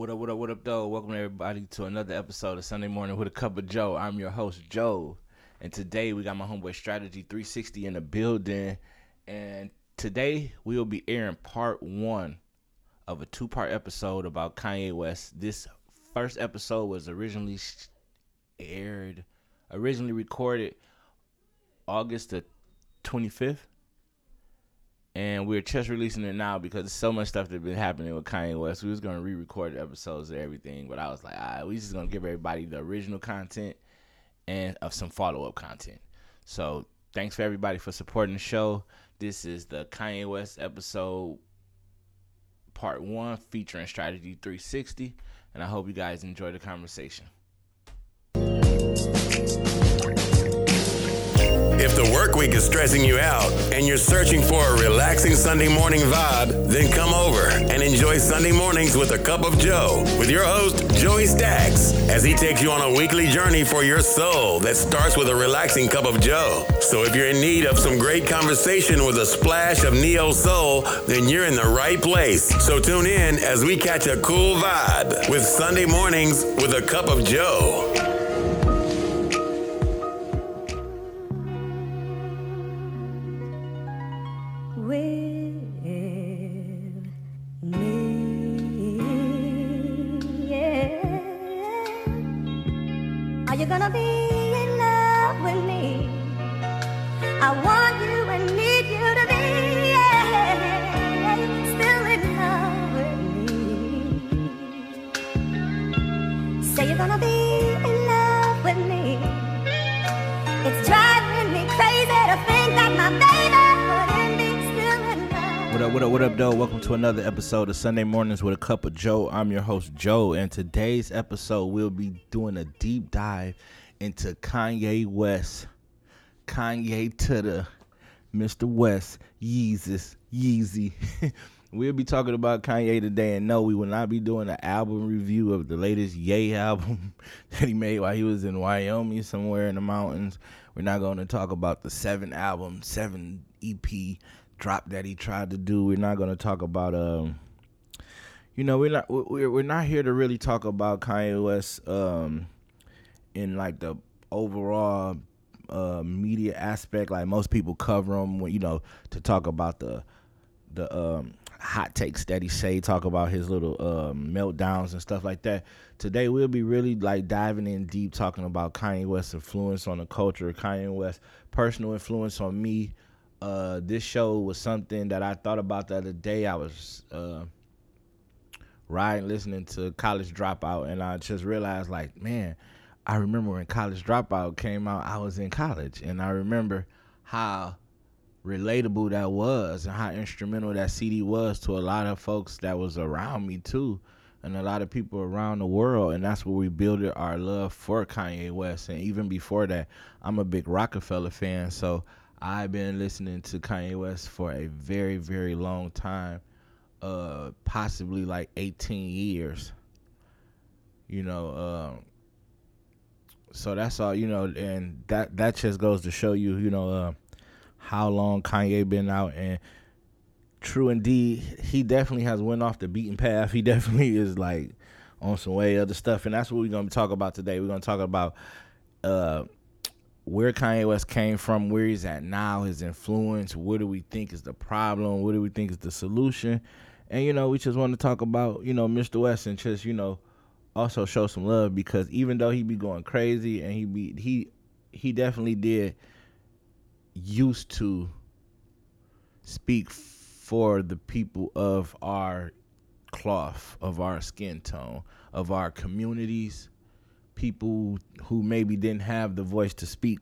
What up, what up, what up, though? Welcome everybody to another episode of Sunday Morning with a Cup of Joe. I'm your host, Joe. And today we got my homeboy Strategy 360 in the building. And today we will be airing part one of a two part episode about Kanye West. This first episode was originally aired, originally recorded August the 25th and we're just releasing it now because so much stuff that's been happening with Kanye West. We was gonna re-record episodes and everything, but I was like, all right, we just gonna give everybody the original content and of some follow-up content. So thanks for everybody for supporting the show. This is the Kanye West episode part one featuring Strategy 360, and I hope you guys enjoy the conversation. If the work week is stressing you out and you're searching for a relaxing Sunday morning vibe, then come over and enjoy Sunday mornings with a cup of Joe with your host, Joey Stacks, as he takes you on a weekly journey for your soul that starts with a relaxing cup of Joe. So if you're in need of some great conversation with a splash of neo soul, then you're in the right place. So tune in as we catch a cool vibe with Sunday mornings with a cup of Joe. Another episode of Sunday Mornings with a Cup of Joe. I'm your host, Joe, and today's episode we'll be doing a deep dive into Kanye West. Kanye to the Mr. West, Yeezus, Yeezy. we'll be talking about Kanye today, and no, we will not be doing an album review of the latest Ye album that he made while he was in Wyoming somewhere in the mountains. We're not going to talk about the seven album, seven EP drop that he tried to do. We're not going to talk about um you know, we're not we're we're not here to really talk about Kanye West um in like the overall uh media aspect like most people cover him when you know to talk about the the um hot takes that he say talk about his little um meltdowns and stuff like that today we'll be really like diving in deep talking about kanye west's influence on the culture kanye west's personal influence on me uh this show was something that i thought about the other day i was uh riding listening to college dropout and i just realized like man I remember when College Dropout came out, I was in college, and I remember how relatable that was and how instrumental that CD was to a lot of folks that was around me too, and a lot of people around the world. And that's where we built our love for Kanye West. And even before that, I'm a big Rockefeller fan, so I've been listening to Kanye West for a very, very long time, uh, possibly like 18 years. You know, um, so that's all you know and that that just goes to show you you know uh, how long kanye been out and true indeed he definitely has went off the beaten path he definitely is like on some way other stuff and that's what we're gonna talk about today we're gonna talk about uh where Kanye West came from, where he's at now, his influence, what do we think is the problem, what do we think is the solution, and you know, we just want to talk about you know Mr. West and just you know also show some love because even though he be going crazy and he be he he definitely did used to speak for the people of our cloth, of our skin tone, of our communities, people who maybe didn't have the voice to speak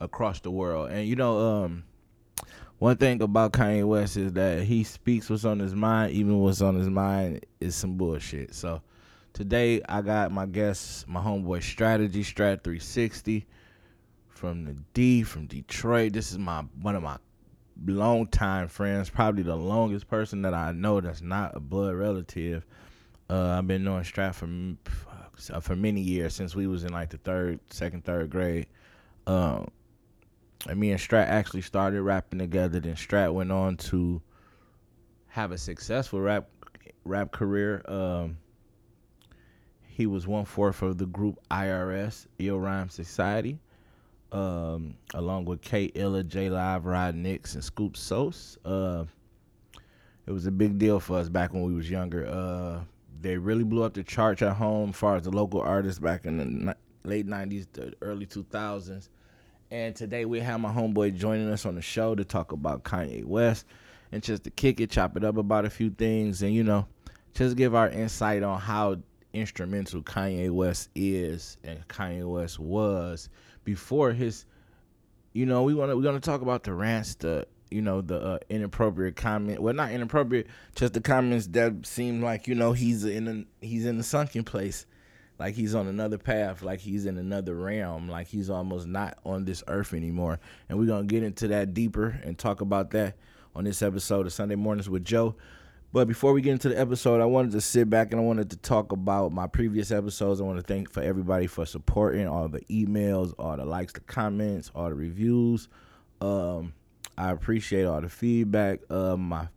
across the world. And you know, um one thing about Kanye West is that he speaks what's on his mind, even what's on his mind is some bullshit. So Today I got my guest, my homeboy Strategy Strat 360 from the D from Detroit. This is my one of my longtime friends, probably the longest person that I know that's not a blood relative. Uh, I've been knowing Strat for for many years since we was in like the third, second, third grade. Um, and me and Strat actually started rapping together. Then Strat went on to have a successful rap rap career. Um, he was one fourth of the group IRS, Ill Rhyme Society, um, along with K Illa, J Live, Rod Nix, and Scoop Sos. Uh, it was a big deal for us back when we was younger. Uh, they really blew up the charts at home as far as the local artists back in the ni- late 90s to early 2000s. And today we have my homeboy joining us on the show to talk about Kanye West and just to kick it, chop it up about a few things, and you know, just give our insight on how instrumental Kanye West is and Kanye West was before his. You know, we want to we're gonna talk about the rants, the you know the uh, inappropriate comment. Well, not inappropriate, just the comments that seem like you know he's in a, he's in a sunken place, like he's on another path, like he's in another realm, like he's almost not on this earth anymore. And we're gonna get into that deeper and talk about that on this episode of Sunday Mornings with Joe. But before we get into the episode, I wanted to sit back and I wanted to talk about my previous episodes. I want to thank for everybody for supporting all the emails, all the likes, the comments, all the reviews. Um, I appreciate all the feedback. Uh, my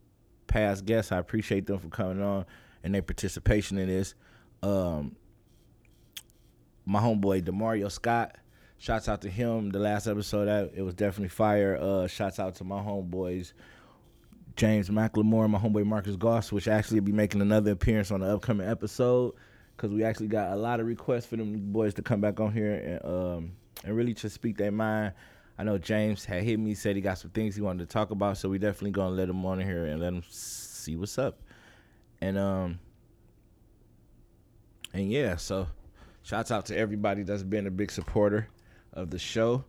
past guests, I appreciate them for coming on and their participation in this. Um, my homeboy Demario Scott, shouts out to him. The last episode, that it was definitely fire. Uh, shouts out to my homeboys James McLemore, and my homeboy Marcus Goss, which actually be making another appearance on the upcoming episode because we actually got a lot of requests for them boys to come back on here and um and really just speak their mind. I know James had hit me, said he got some things he wanted to talk about, so we definitely gonna let him on here and let him see what's up. And um and yeah, so shouts out to everybody that's been a big supporter of the show.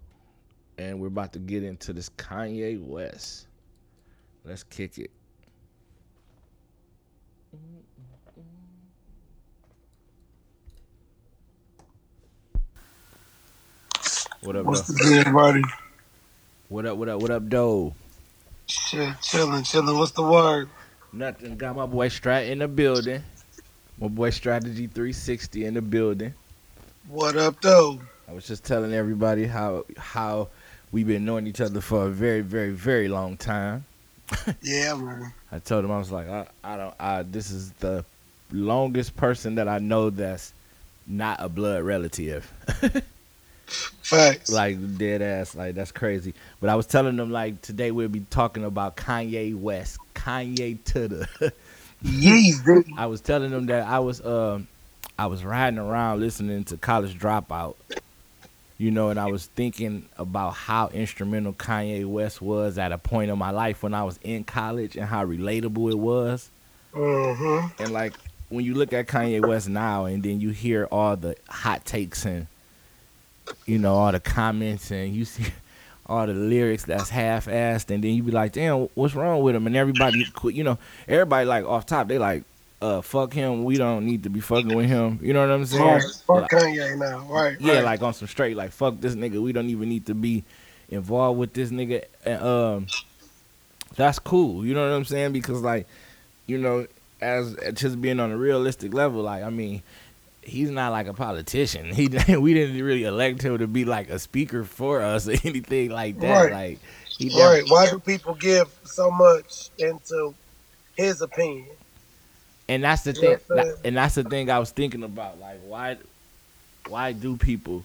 And we're about to get into this Kanye West. Let's kick it. What up, What's though? the deal, everybody? What up, what up, what up, doe? Shit, chilling, chilling. What's the word? Nothing. Got my boy Strat in the building. My boy Strategy 360 in the building. What up, though? I was just telling everybody how how we've been knowing each other for a very, very, very long time. Yeah, man. I told him I was like, I, I don't. I this is the longest person that I know that's not a blood relative. Facts. like dead ass. Like that's crazy. But I was telling them like today we'll be talking about Kanye West, Kanye to the. Yeez, dude. I was telling them that I was um I was riding around listening to College Dropout, you know, and I was thinking about how instrumental Kanye West was at a point in my life when I was in college and how relatable it was. Mm-hmm. And like when you look at Kanye West now and then you hear all the hot takes and you know all the comments and you see all the lyrics that's half-assed and then you be like damn what's wrong with him and everybody you know everybody like off top they like uh fuck him we don't need to be fucking with him you know what i'm saying Right. Fuck Like- Kanye now. Right. yeah right. like on some straight like fuck this nigga we don't even need to be involved with this nigga and um that's cool you know what i'm saying because like you know as just being on a realistic level like i mean he's not like a politician he we didn't really elect him to be like a speaker for us or anything like that Right. like he Right. Why do people give so much into his opinion? and that's the You thing know what I'm saying? and that's the thing i was thinking about like why why do people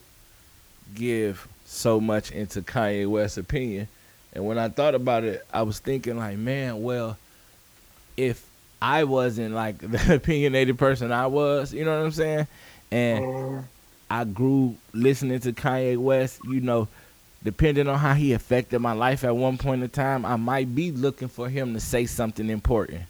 give so much into kanye west's opinion and when i thought about it i was thinking like man well if i wasn't like the opinionated person i was you know what i'm saying and Mm, I grew listening to Kanye West, you know, depending on how he affected my life at one point in time, I might be looking for him to say something important.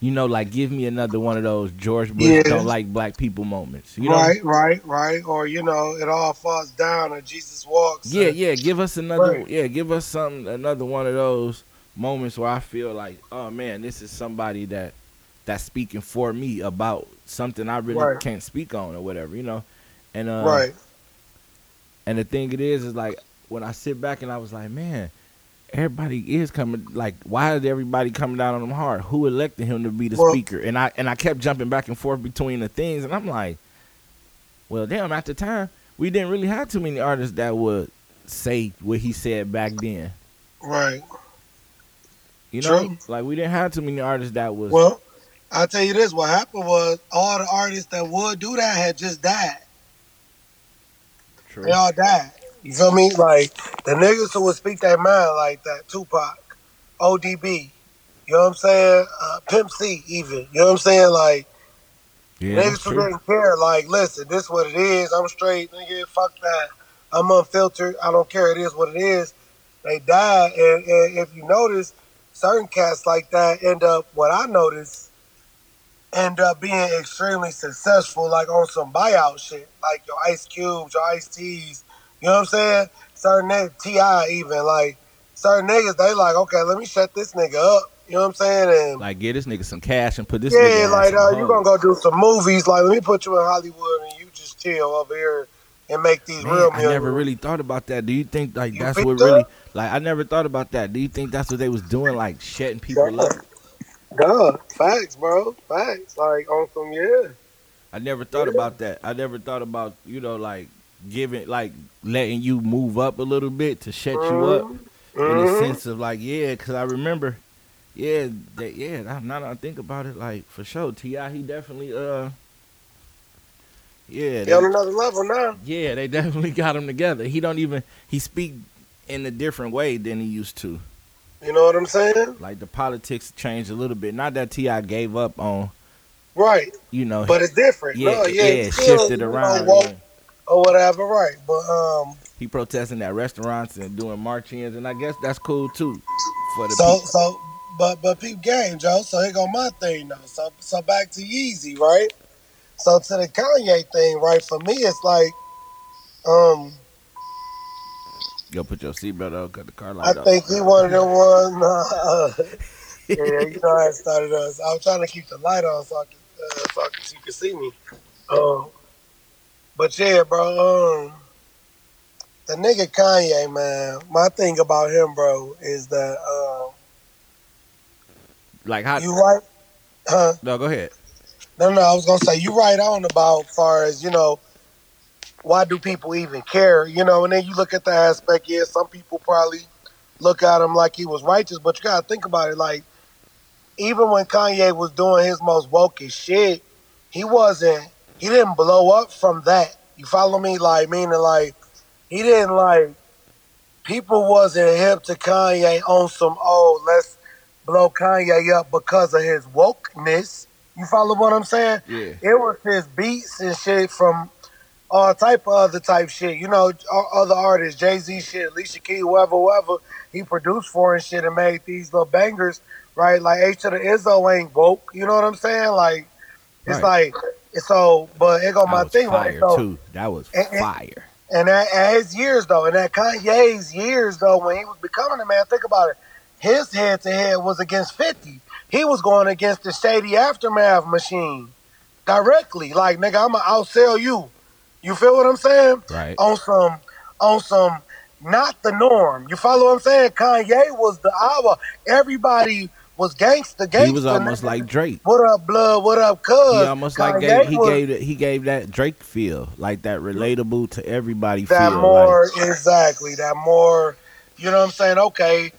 You know, like give me another one of those George Bush Yeah. don't like black people moments. You know? right, right, right. Or you know, it all falls down, or Jesus walks. Yeah, yeah. Give us another. Right. Yeah, give us some another one of those moments where I feel like, oh man, this is somebody that that's speaking for me about something I really Right. can't speak on or whatever. You know, and uh, Right. And the thing it is is like when I sit back and I was like, man, everybody is coming. Like, why is everybody coming down on him hard? Who elected him to be the Well- speaker? And I and I kept jumping back and forth between the things, and I'm like, well, damn. At the time, we didn't really have too many artists that would say what he said back then. Right. You know, True. like we didn't have too many artists that was Well, I'll tell you this: what happened was all the artists that would do that had just died. True. They all died. You feel me? Like the niggas who would speak their mind like that, Tupac, ODB, you know what I'm saying? Uh, Pimp C, even. You know what I'm saying? Like Yeah, niggas who didn't care. Like, listen, this is what it is. I'm straight, nigga. Fuck that. I'm unfiltered. I don't care. It is what it is. They died, and, and if you notice, certain cats like that end up. What I noticed end up being extremely successful, like on some buyout shit, like your Ice Cubes, your Ice-Ts. You know what I'm saying? Certain niggas, T.I. even like certain niggas, they like, okay, let me shut this nigga up. You know what I'm saying? And Like, get this nigga some cash and put this nigga yeah, in like uh, you gonna go do some movies. Like, let me put you in Hollywood and you just chill over here and make these Man, real I never really thought about that. Do you think like You that's what really like I never thought about that. Do you think that's what they was doing, like shutting people up? Duh, facts, bro, facts. Like on some yeah. I never thought about that. I never thought about, you know, like giving like letting you move up a little bit to shut you up in the Mhm. sense of like, yeah, cause I remember yeah, that yeah, now that I think about it, like for sure, T.I. he definitely uh yeah, He on another level now. yeah, they definitely got him together. He don't even he speak in a different way than he used to. You know what I'm saying? Like the politics changed a little bit. Not that T.I. gave up on, Right, you know, but it's different. yeah, no, yeah, yeah, it's shifted know, around. woke yeah. or whatever. Right, but um, He protesting at restaurants and doing march-ins, and I guess that's cool too for the so people. so, but but peep game, Joe. So here go my thing though. So so back to Yeezy, right? So to the Kanye thing, right? For me, it's like, um, Go put your seatbelt on, cut the car I light off. think he one of the ones. Uh, yeah, you know how it started us. I was trying to keep the light on so I could, uh, so, I could, so you could see me. Um, but yeah, bro. Um, the nigga Kanye, man. My thing about him, bro, is that uh, Like how? you right, huh? no, go ahead. No, no, I was gonna say you right on about far as you know. Why do people even care? You know, and then you look at the aspect. Yeah, some people probably look at him like he was righteous, but you gotta think about it. Like, even when Kanye was doing his most wokest shit, he wasn't. He didn't blow up from that. You follow me? Like, meaning like he didn't like. People wasn't hip to Kanye on some. Oh, let's blow Kanye up because of his wokeness. You follow what I'm saying? Yeah. It was his beats and shit from all type of other type shit. You know, o- other artists, Jay Z shit, Alicia Keys, whoever, whoever he produced for and shit and made these little bangers, right? Like H to the Izzo ain't woke. You know what I'm saying? Like it's Right. like so, but it go my was thing fire right. So, too. That was And- and- fire. and at, at his years though, and at Kanye's years though, when he was becoming a man, think about it. His head to head was against Fifty. He was going against the Shady Aftermath machine directly. Like nigga, I'ma outsell you. You feel what I'm saying? Right. On some, on some, not the norm. You follow what I'm saying? Kanye was the hour. Everybody was gangster. Gangster. He was almost like Drake. What up, blood? What up, cuz? He almost like Kanye gave he was- gave he gave that Drake feel like that relatable to everybody that feel. more like, exactly that more you know what i'm saying okay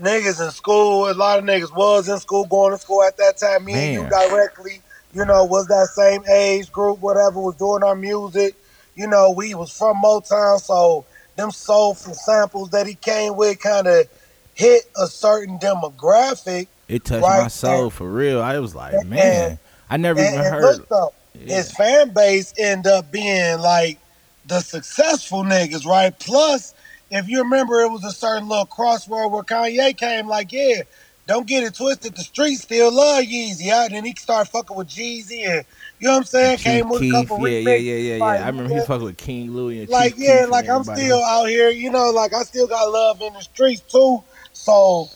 niggas in school a lot of niggas was in school going to school at that time me and you directly you know was that same age group whatever was doing our music you know we was from motown so them soulful samples that he came with kind of hit a certain demographic it touched right, my soul and- for real. I was like, and- man, I never and, even heard. though, Yeah. his fan base end up being like the successful niggas, right? Plus, if you remember, it was a certain little crossroad where Kanye came like, yeah, don't get it twisted. The streets still love Yeezy. Out, and then he started fucking with Jeezy, and you know what I'm saying? Chief came with Keef, a couple of yeah, yeah, yeah, yeah, yeah. like, I remember yeah, he fucked with King Louie and like Chief yeah, Keef like I'm still out here, you know, like I still got love in the streets too. So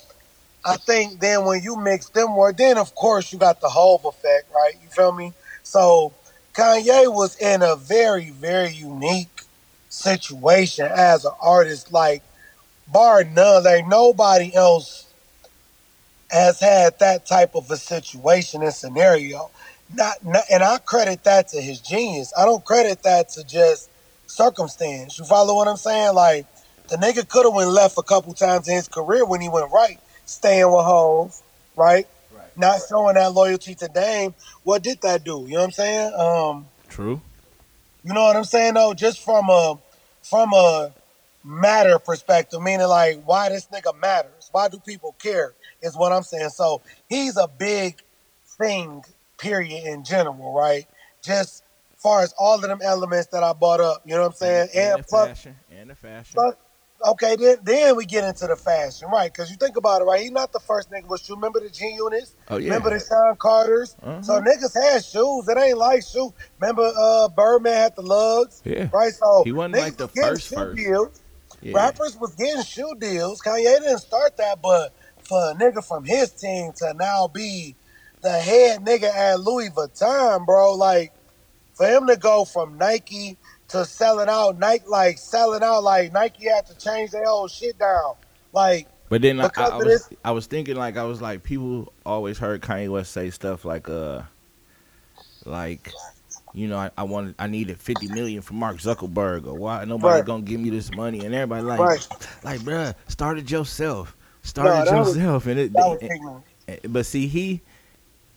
I think then when you mix them more, then of course you got the Hov effect, right? You feel me? So Kanye was in a very, very unique situation as an artist, like bar none, like nobody else has had that type of a situation and scenario. Not, not and I credit that to his genius. I don't credit that to just circumstance. You follow what I'm saying? Like the nigga could have went left a couple times in his career when he went right, staying with hoes, right? right. not showing that loyalty to Dame, what did that do? You know what I'm saying? Um, True. you know what I'm saying though? Just from a from a matter perspective, meaning like why this nigga matters. Why do people care? Is what I'm saying. So he's a big thing, period, in general, right? Just far as all of them elements that I brought up, you know what I'm saying? and, And, the plus, fashion. And the fashion. plus okay, then then we get into the fashion, right? Because you think about it, right? He's not the first nigga with shoes. Remember the G units? Oh yeah. Remember the Sean Carters? Uh-huh. So niggas had shoes. It ain't like shoes. Remember uh Birdman had the lugs, yeah. right? So He wasn't like the first shoe first. deals. yeah. Rappers was getting shoe deals. Kanye didn't start that, but for a nigga from his team to now be the head nigga at Louis Vuitton, bro, like for him to go from Nike to selling out, Nike like selling out, like Nike had to change their whole shit down. Like, But then I, I, I was this- I was thinking like I was like people always heard Kanye West say stuff like uh like you know I, I wanted I needed fifty million from Mark Zuckerberg or why nobody Right. gonna give me this money and everybody like Right. like bruh start it yourself start it that was- yourself and it and- and- but see he-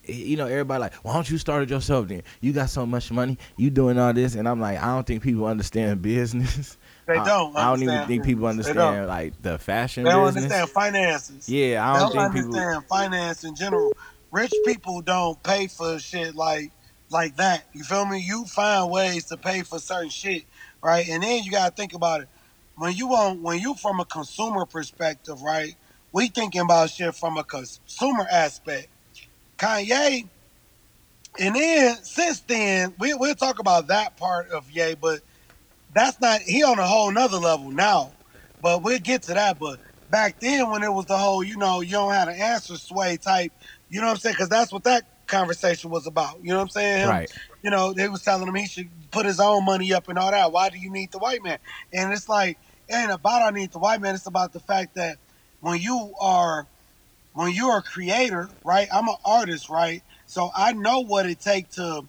you know everybody like why don't you start it yourself then you got so much money you doing all this and I'm like I don't think people understand business They don't. I, don't even think people business. They don't. understand like the fashion They don't business understand finances. yeah I don't don't think people understand finance in general. Rich people don't pay for shit like like that. You feel me? You find ways to pay for certain shit, right? And then you gotta think about it. When you on when you from a consumer perspective, right? We thinking about shit from a consumer aspect. Kanye, and then since then, we we'll talk about that part of Ye, but that's not he on a whole nother level now. But we'll get to that. But back then when it was the whole, you know, you don't have an answer sway type, you know what I'm saying? Because that's what that conversation was about. You know what I'm saying? Right You know, they was telling him he should put his own money up and all that. Why do you need the white man? And it's like, it ain't about I need the white man. It's about the fact that when you are when you're a creator, right? I'm an artist, right? So I know what it takes to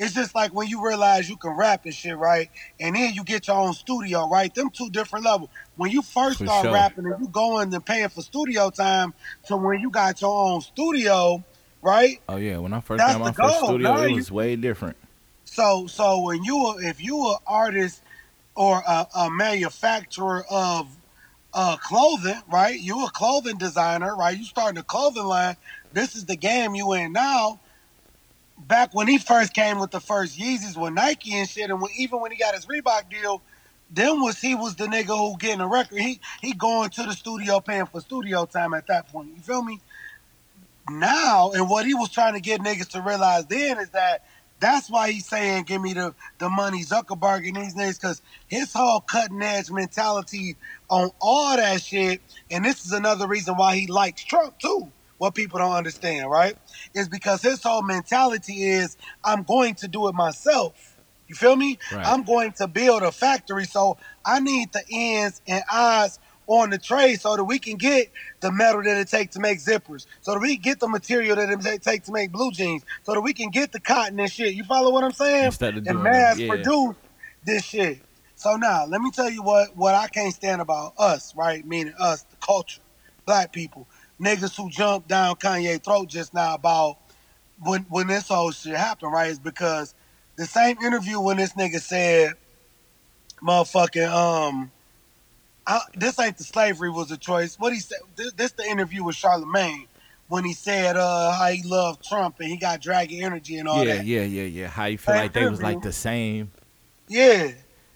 it's just like when you realize you can rap and shit, right? And then you get your own studio, right? Them two different levels. When you first For start sure. rapping and you going and paying for studio time to when you got your own studio, right? Oh yeah, when I first That's got my the first studio, it you- was way different. So so when you if you an artist or a, a manufacturer of uh, clothing, right? You a clothing designer, right? You starting a clothing line. This is the game you in now. Back when he first came with the first Yeezys with Nike and shit, and when, even when he got his Reebok deal, then was he was the nigga who getting a record. He he going to the studio paying for studio time at that point. You feel me? Now, and what he was trying to get niggas to realize then is that that's why he's saying, "Give me the the money, Zuckerberg and these niggas," because his whole cutting edge mentality on all that shit. And this is another reason why he likes Trump too. What people don't understand, right, is because his whole mentality is, "I'm going to do it myself." You feel me? Right. I'm going to build a factory, so I need the ends and eyes on the trade so that we can get the metal that it takes to make zippers, so that we can get the material that it takes to make blue jeans, so that we can get the cotton and shit. You follow what I'm saying? Instead of and mass yeah. produce this shit. So now, let me tell you what what I can't stand about us, right? Meaning us, the culture, black people, niggas who jumped down Kanye's throat just now about when when this whole shit happened, right? Is because the same interview when this nigga said, motherfucking um. I, this ain't the slavery was a choice. What he said. This, this the interview with Charlemagne when he said uh how he loved Trump and he got dragon energy and all yeah, that. yeah, yeah, yeah. Yeah. How you feel Same like they was like the same? Yeah.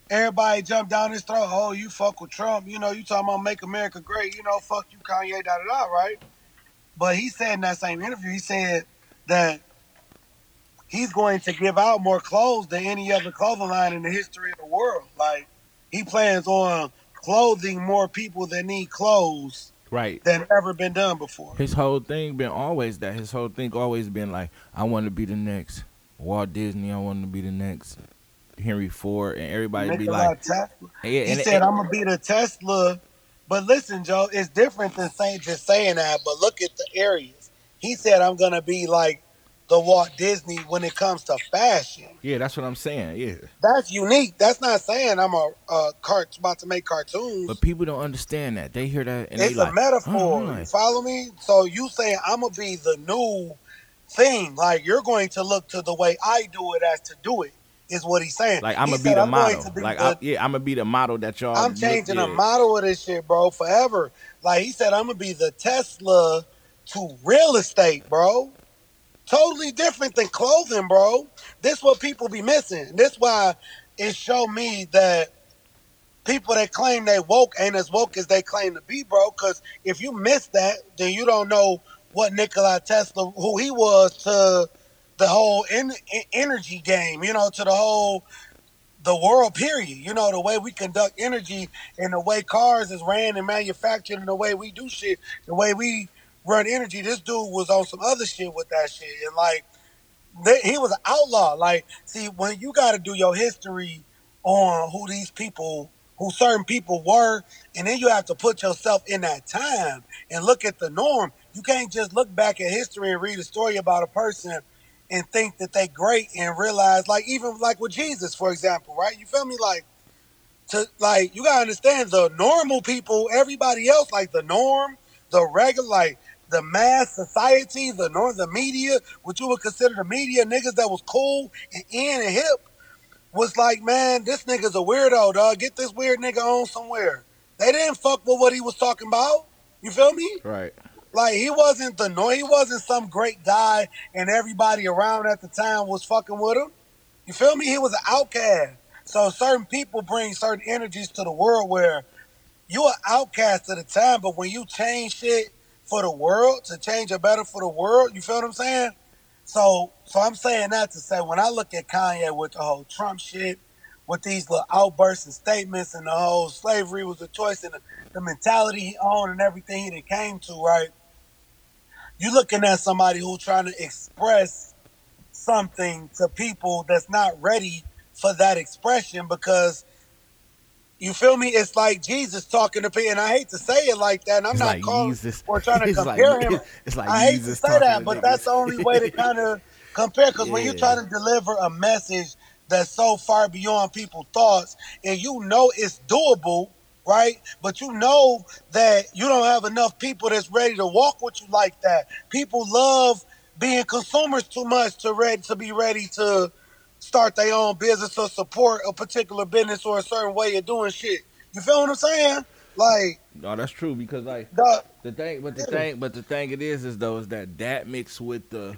Everybody jumped down his throat. Oh, you fuck with Trump. You know, you talking about make America great. You know, fuck you, Kanye, da da da, right? But he said in that same interview, he said that he's going to give out more clothes than any other clothing line in the history of the world. Like, he plans on clothing more people that need clothes Right. than ever been done before. His whole thing been always that. His whole thing always been like, I want to be the next Walt Disney. I want to be the next Henry Ford, and everybody be like, yeah, He and, said, "I'm gonna be the Tesla." But listen, Joe, it's different than saying just saying that. But look at the areas. He said, "I'm gonna be like the Walt Disney when it comes to fashion." yeah, that's what I'm saying. Yeah, That's unique. That's not saying I'm a, a cart about to make cartoons. but people don't understand that. They hear that and it's they a like, metaphor. "Oh, You follow me? So you saying I'm gonna be the new thing. Like you're going to look to the way I do it as to do it. Is what he's saying. Like I'm gonna be the "I'm model. be Like the- I, yeah, I'm gonna be the model that y'all. I'm look- changing yeah. the model of this shit, bro, forever. Like he said, I'm gonna be the Tesla to real estate, bro. Totally different than clothing, bro. This what people be missing. This why it show me that people that claim they woke ain't as woke as they claim to be, bro. Because if you miss that, then you don't know what Nikola Tesla, who he was to the whole en- en- energy game, you know, to the whole the world period. You know, the way we conduct energy and the way cars is ran and manufactured and the way we do shit, the way we run energy. This dude was on some other shit with that shit. And like they, he was an outlaw. Like, see, when you gotta do your history on who these people who certain people were, and then you have to put yourself in that time and look at the norm. You can't just look back at history and read a story about a person and think that they great and realize like even like with Jesus, for example, right? You feel me? Like to like you gotta understand the normal people, everybody else, like the norm, the regular like the mass society, the norm the media, what you would consider the media, niggas that was cool and in and hip, was like, man, this nigga's a weirdo, dog. Get this weird nigga on somewhere. They didn't fuck with what he was talking about. You feel me? Right. Like he wasn't the no, he wasn't some great guy, and everybody around at the time was fucking with him. You feel me? He was an outcast. So certain people bring certain energies to the world where you're an outcast at the time, but when you change shit for the world to change it better for the world, you feel what I'm saying? So, so I'm saying that to say when I look at Kanye with the whole Trump shit, with these little outbursts and statements, and the whole slavery was a choice, and the, the mentality he owned and everything he came to, right? You're looking at somebody who's trying to express something to people that's not ready for that expression because you feel me? It's like Jesus talking to people, and I hate to say it like that. And I'm It's not like calling Jesus. or trying to It's like- compare him. it's like I hate Jesus to say that, but that's the only way to kind of compare. Because when you're trying to deliver a message that's so far beyond people's thoughts, and you know it's doable, right? But you know that you don't have enough people that's ready to walk with you like that. People love being consumers too much to ready to be ready to start their own business or support a particular business or a certain way of doing shit. You feel what I'm saying? Like, No, that's true because like the, the thing, but the Yeah. thing, but the thing it is is though is that that mixed with the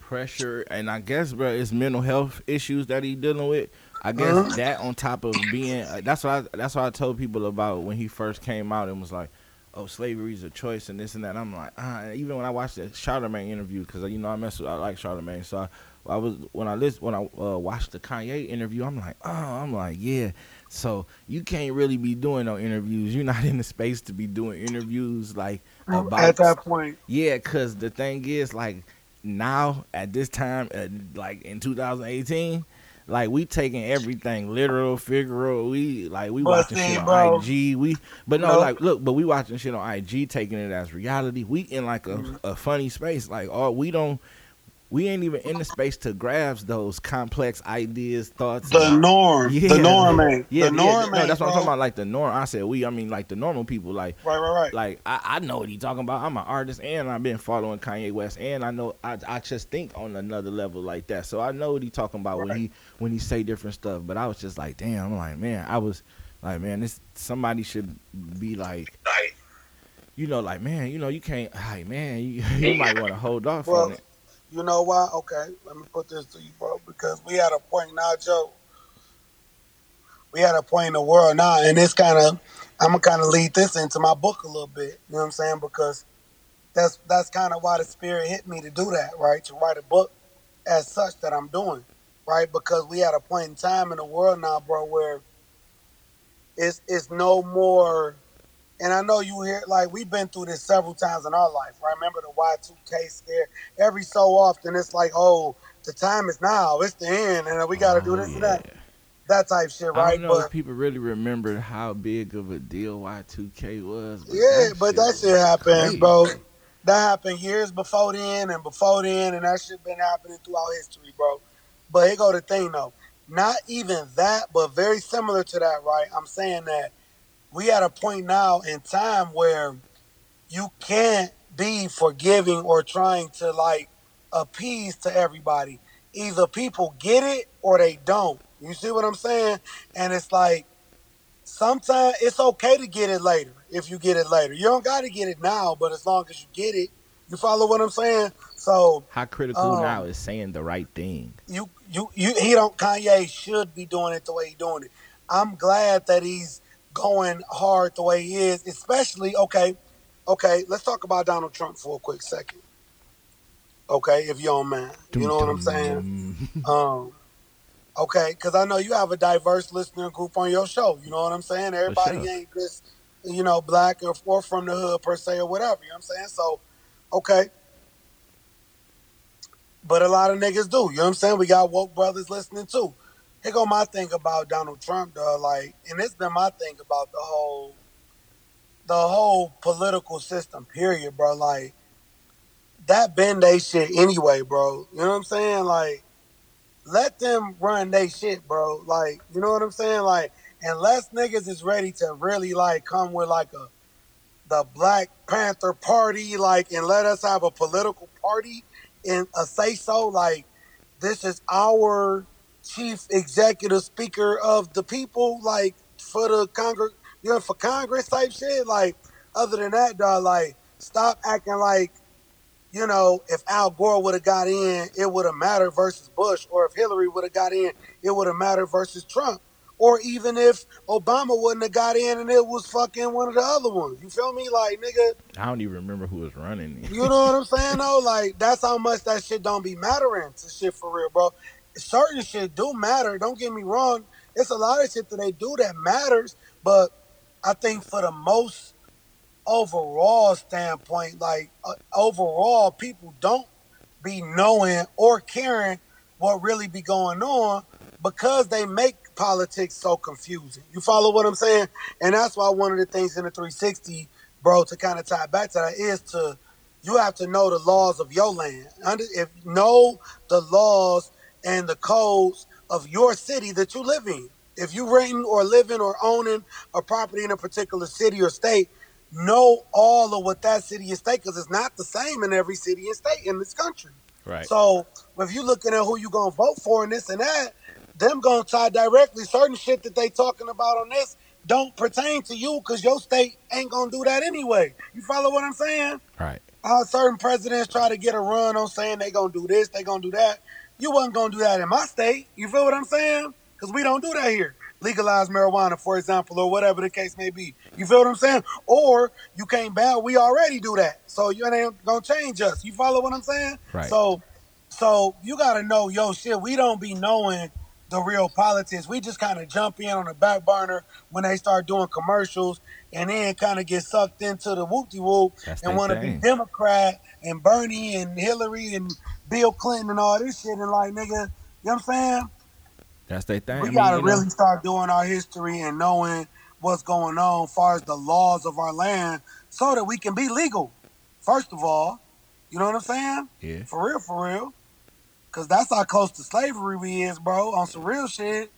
pressure and I guess bro, it's mental health issues that he dealing with. I guess Uh-huh. that on top of being uh, that's what I that's what I told people about when he first came out and was like, oh, slavery's a choice and this and that. I'm like, ah. Even when I watched the Charlemagne interview because you know I mess with I like Charlemagne, so I, I was when I list when I uh, watched the Kanye interview, I'm like, oh, I'm like, yeah. So you can't really be doing no interviews. You're not in the space to be doing interviews like about at that point, yeah, cause the thing is, like now at this time, uh, like in 2018, like we taking everything literal, figural. We like we watching shit on bro, IG. We but no, no. like look, but we watching shit on IG, taking it as reality. We in like a, Mm-hmm. a funny space. Like oh, we don't. We ain't even in the space to grasp those complex ideas, thoughts. the norm, Yeah, the norm ain't. Yeah, the norm yeah, no, that's what I'm talking about. Like the norm. I said we. I mean, like the normal people. Like Right, right, right. like I, I know what he talking about. I'm an artist and I've been following Kanye West and I know I, I just think on another level like that. So I know what he talking about when he when he say different stuff. But I was just like, damn, I'm like, man, I was like, man, this somebody should be like you know, like, man, you know, you can't like man, you, you might want to hold off Well, on it. You know why? Okay, let me put this to you, bro. Because we had a point now, Joe. We had a point in the world now, and it's kind of, I'm gonna kind of lead this into my book a little bit. You know what I'm saying? Because that's that's kind of why the spirit hit me to do that, right? To write a book as such that I'm doing, right? Because we had a point in time in the world now, bro, where it's it's no more. And I know you hear like we've been through this several times in our life. Right? Remember the Y2K scare? Every so often, it's like, oh, the time is now. It's the end, and we got to do Oh, this and that. That type shit, I right? don't know But if people really remember how big of a deal Y2K was. But yeah, that but that shit happened, crazy. bro. That happened years before then and before then, and that shit been happening throughout history, bro. But here go the thing though. Not even that, but very similar to that, right? I'm saying that we at a point now in time where you can't be forgiving or trying to like appease to everybody. Either people get it or they don't. You see what I'm saying? And it's like sometimes it's okay to get it later if you get it later. You don't got to get it now, but as long as you get it, you follow what I'm saying? So How critical Um, now is saying the right thing? you you you he don't Kanye should be doing it the way he's doing it. I'm glad that he's going hard the way he is, especially okay, okay, let's talk about Donald Trump for a quick second. Okay, if you don't mind. You know what I'm saying? Um okay, because I know you have a diverse listener group on your show. You know what I'm saying? Everybody sure. ain't just, you know, black or, or from the hood per se or whatever. You know what I'm saying? So, okay. But a lot of niggas do. You know what I'm saying? We got woke brothers listening too. Here go my thing about Donald Trump, though. Like, and it's been my thing about the whole, the whole political system. Period, bro. Like, that been they shit anyway, bro. You know what I'm saying? Like, let them run they shit, bro. Like, you know what I'm saying? Like, unless niggas is ready to really like come with like a the Black Panther Party, like, and let us have a political party and a say so, like, this is our chief executive speaker of the people, like, for the Congress, you know, for Congress type shit. Like, other than that, dog, like, stop acting like, you know, if Al Gore would have got in, it would have mattered versus Bush, or if Hillary would have got in, it would have mattered versus Trump. Or even if Obama wouldn't have got in and it was fucking one of the other ones. You feel me? Like, nigga, I don't even remember who was running. you know what I'm saying though? Like that's how much that shit don't be mattering to shit for real, bro. Certain shit do matter. Don't get me wrong. It's a lot of shit that they do that matters, but I think for the most overall standpoint, like uh, overall, people don't be knowing or caring what really be going on because they make politics so confusing. You follow what I'm saying? And that's why one of the things in the 360, bro, to kind of tie back to that is to you have to know the laws of your land. If know the laws and the codes of your city that you live in. If you renting or living or owning a property in a particular city or state, know all of what that city and state because it's not the same in every city and state in this country. Right. So if you're looking at who you're gonna vote for and this and that, them gonna tie directly certain shit that they talking about on this don't pertain to you because your state ain't gonna do that anyway. You follow what I'm saying? right. How certain presidents try to get a run on saying they gonna do this, they gonna do that. You wasn't gonna do that in my state. You feel what I'm saying? Because we don't do that here. Legalize marijuana, for example, or whatever the case may be. You feel what I'm saying? Or you can't ban. We already do that, so you ain't gonna change us. You follow what I'm saying? Right. So, so you gotta know, yo, shit. We don't be knowing the real politics. We just kind of jump in on the back burner when they start doing commercials, and then kind of get sucked into the whoop de whoop and want to be. Democrat and Bernie and Hillary and Bill Clinton and all this shit. And like, nigga, you know what I'm saying? That's their thing. We I mean, gotta you know, really start doing our history and knowing what's going on as far as the laws of our land so that we can be legal. First of all, you know what I'm saying? Yeah. For real, for real. Cause that's how close to slavery we is, bro, on some real shit.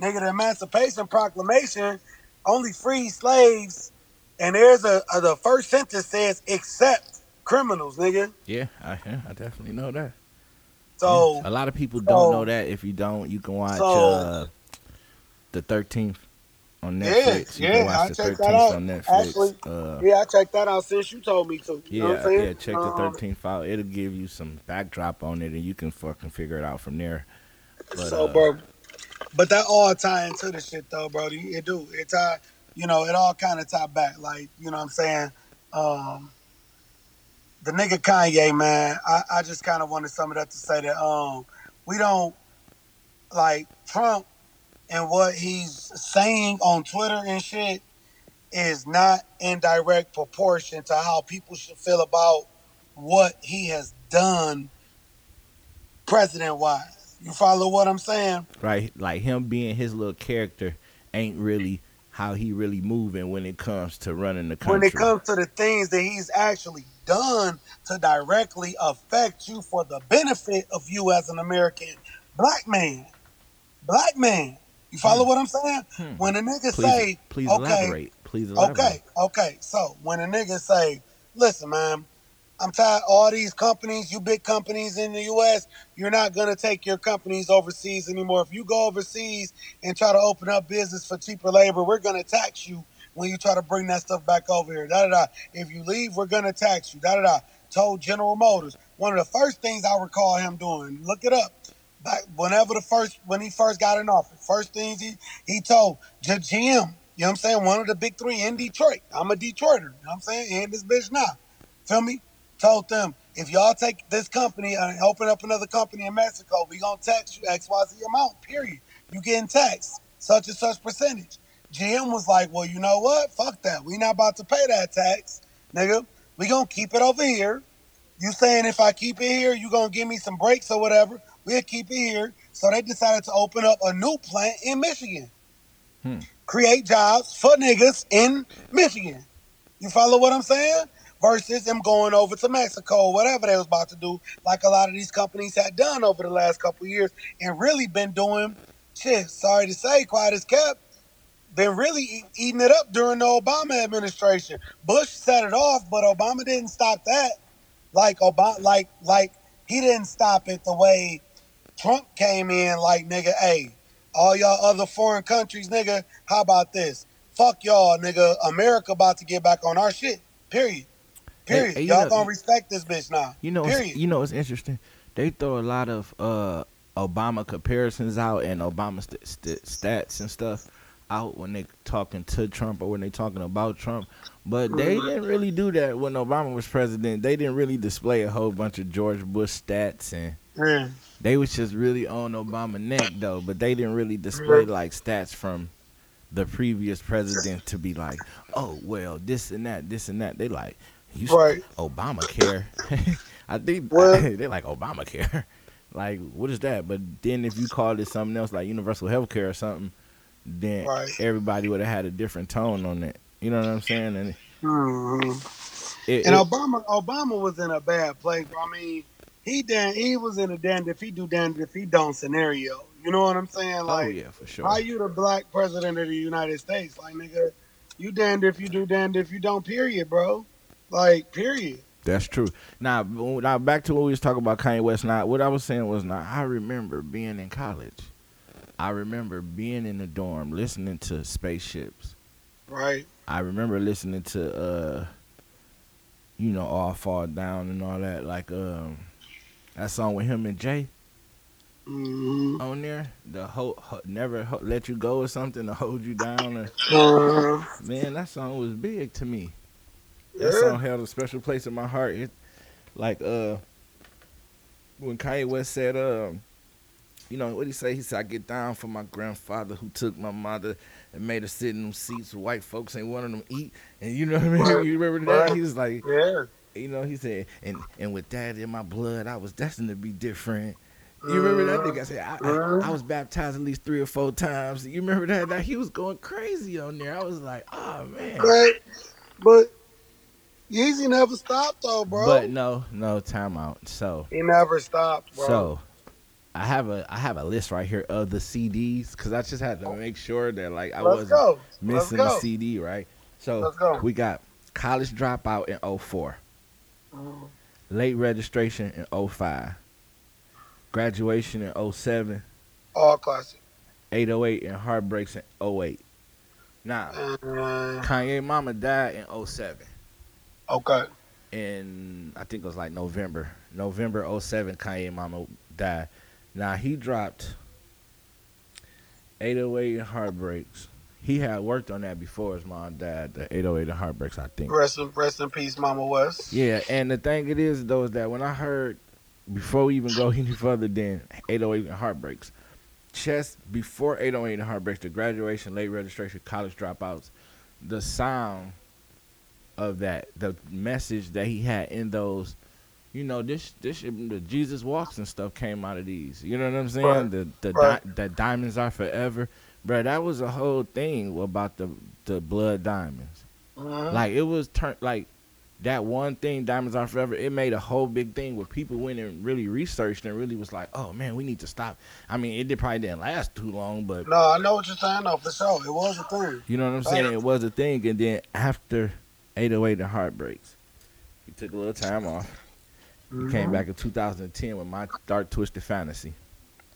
Nigga, the Emancipation Proclamation only freed slaves. And there's a, a the first sentence says except criminals, nigga. Yeah, I, yeah, I definitely know that. So a lot of people so- don't know that. If you don't, you can watch so- uh, the Thirteenth on Yeah, Netflix. you yeah, can watch I'll the check that out. on Netflix. Actually, uh, yeah, I checked that out since you told me to. You know what I'm yeah, saying? yeah. Check the Um, Thirteenth out. It'll give you some backdrop on it, and you can fucking figure it out from there. But, so, uh, bro, but that all tie into the shit though, bro. It do. It tie. You know, it all kind of tie back. Like, you know what I'm saying? Um, the nigga Kanye, man. I, I just kind of wanted some of that to say that um, we don't like Trump and what he's saying on Twitter and shit is not in direct proportion to how people should feel about what he has done president wise. You follow what I'm saying? right, like him being his little character ain't really how he really moving when it comes to running the country. When it comes to the things that he's actually done to directly affect you for the benefit of you as an American black man. Black man. You follow what I'm saying? Hmm. When a nigga please, say, please okay, elaborate. Please elaborate. Okay, okay. So when a nigga say, listen, man, I'm tired. All these companies, you big companies in the U.S., you're not gonna take your companies overseas anymore. If you go overseas and try to open up business for cheaper labor, we're gonna tax you when you try to bring that stuff back over here. Da da da. If you leave, we're gonna tax you. Da da da. Told General Motors. One of the first things I recall him doing. Look it up. Back whenever the first when he first got in office, first things he he told J- GM. You know what I'm saying? One of the big three in Detroit. I'm a Detroiter. You know what I'm saying? And this bitch now. Feel me? Told them if y'all take this company and open up another company in Mexico, we gonna tax you X Y Z amount. Period. You getting taxed such and such percentage. GM was like, well, you know what? Fuck that. We not about to pay that tax, nigga. We gonna keep it over here. You saying if I keep it here, you gonna give me some breaks or whatever? We'll keep it here. So they decided to open up a new plant in Michigan. Hmm. Create jobs for niggas in Michigan. You follow what I'm saying? Versus them going over to Mexico whatever they was about to do, like a lot of these companies had done over the last couple years and really been doing shit. Sorry to say, quiet as kept been really e- eating it up during the Obama administration. Bush set it off, but Obama didn't stop that. Like Obama, like like he didn't stop it the way Trump came in. Like nigga, hey, all y'all other foreign countries, nigga, how about this? Fuck y'all, nigga. America about to get back on our shit. Period. Period. hey, you y'all know- gonna respect this bitch now. You know, Period. you know, it's interesting. They throw a lot of uh, Obama comparisons out and Obama st- st- stats and stuff out when they talking to Trump or when they talking about Trump. But they didn't really do that when Obama was president. They didn't really display a whole bunch of George Bush stats and Yeah. they was just really on Obama neck though. But they didn't really display like stats from the previous president to be like, oh well, this and that, this and that. They like, you Right. Obamacare. I think Well- they like Obamacare. like, what is that? But then if you call it something else like universal health care or something, then Right. everybody would have had a different tone on it. You know what I'm saying? And Mhm. it, And it- Obama, Obama was in a bad place. I mean, he dan- he was in a damned if he do damned if he don't scenario. You know what I'm saying? oh Like, yeah, for sure. how you the black president of the United States? Like, nigga, you damned if you do, damned if you don't. Period, bro. Like, period. That's true. Now, now back to what we was talking about Kanye West. Now, what I was saying was, now I remember being in college. I remember being in the dorm listening to spaceships. Right. I remember listening to uh you know all fall down and all that like um that song with him and Jay hmm on there the ho- ho- never ho- let you go or something to hold you down or, Uh, man that song was big to me yeah. that song held a special place in my heart it like uh when Kanye West said um you know what he say he said I get down for my grandfather who took my mother and made her sit in them seats where white folks ain't wanting them eat and you know what I mean Right. you remember that Right. he was like yeah. you know, he said, and and with that in my blood, I was destined to be different. You remember that nigga? I said, I, I, mm-hmm. I was baptized at least three or four times. You remember that? That he was going crazy on there. I was like, oh man. Right. But Yeezy never stopped though, bro. But no, no timeout. So, he never stopped, bro. so I have a I have a list right here of the CDs because I just had to make sure that like I let's wasn't go. Missing a. CD, right? So go. we got college dropout in 04. Mhm. late registration in 05, graduation in 07, All classic. 808 and heartbreaks in 08. Now, Uh, Kanye Mama died in 07. okay. In I think it was like November. November 07 Kanye Mama died. Now he dropped 808 and heartbreaks. He had worked on that before his mom died, the 808 and heartbreaks, I think. Rest in, rest in peace, Mama West. Yeah, and the thing it is though is that when I heard before we even go any further than 808 and heartbreaks, just before 808 and heartbreaks, the graduation, late registration, college dropouts, the sound of that, the message that he had in those, you know, this this the Jesus walks and stuff came out of these. You know what I'm saying? Right. The the Right. di- the diamonds are forever, bro. That was a whole thing about the the blood diamonds. Mhm. Like it was turned like that one thing, Diamonds Are Forever. It made a whole big thing where people went and really researched and really was like, "Oh man, we need to stop." I mean, it did probably didn't last too long, but no, I know what you're saying. though, for sure, it was a thing. you know what I'm saying? Right. It was a thing. And then after 808 and Heartbreaks, He took a little time off. Mm-hmm. came back in 2010 with my Dark Twisted Fantasy.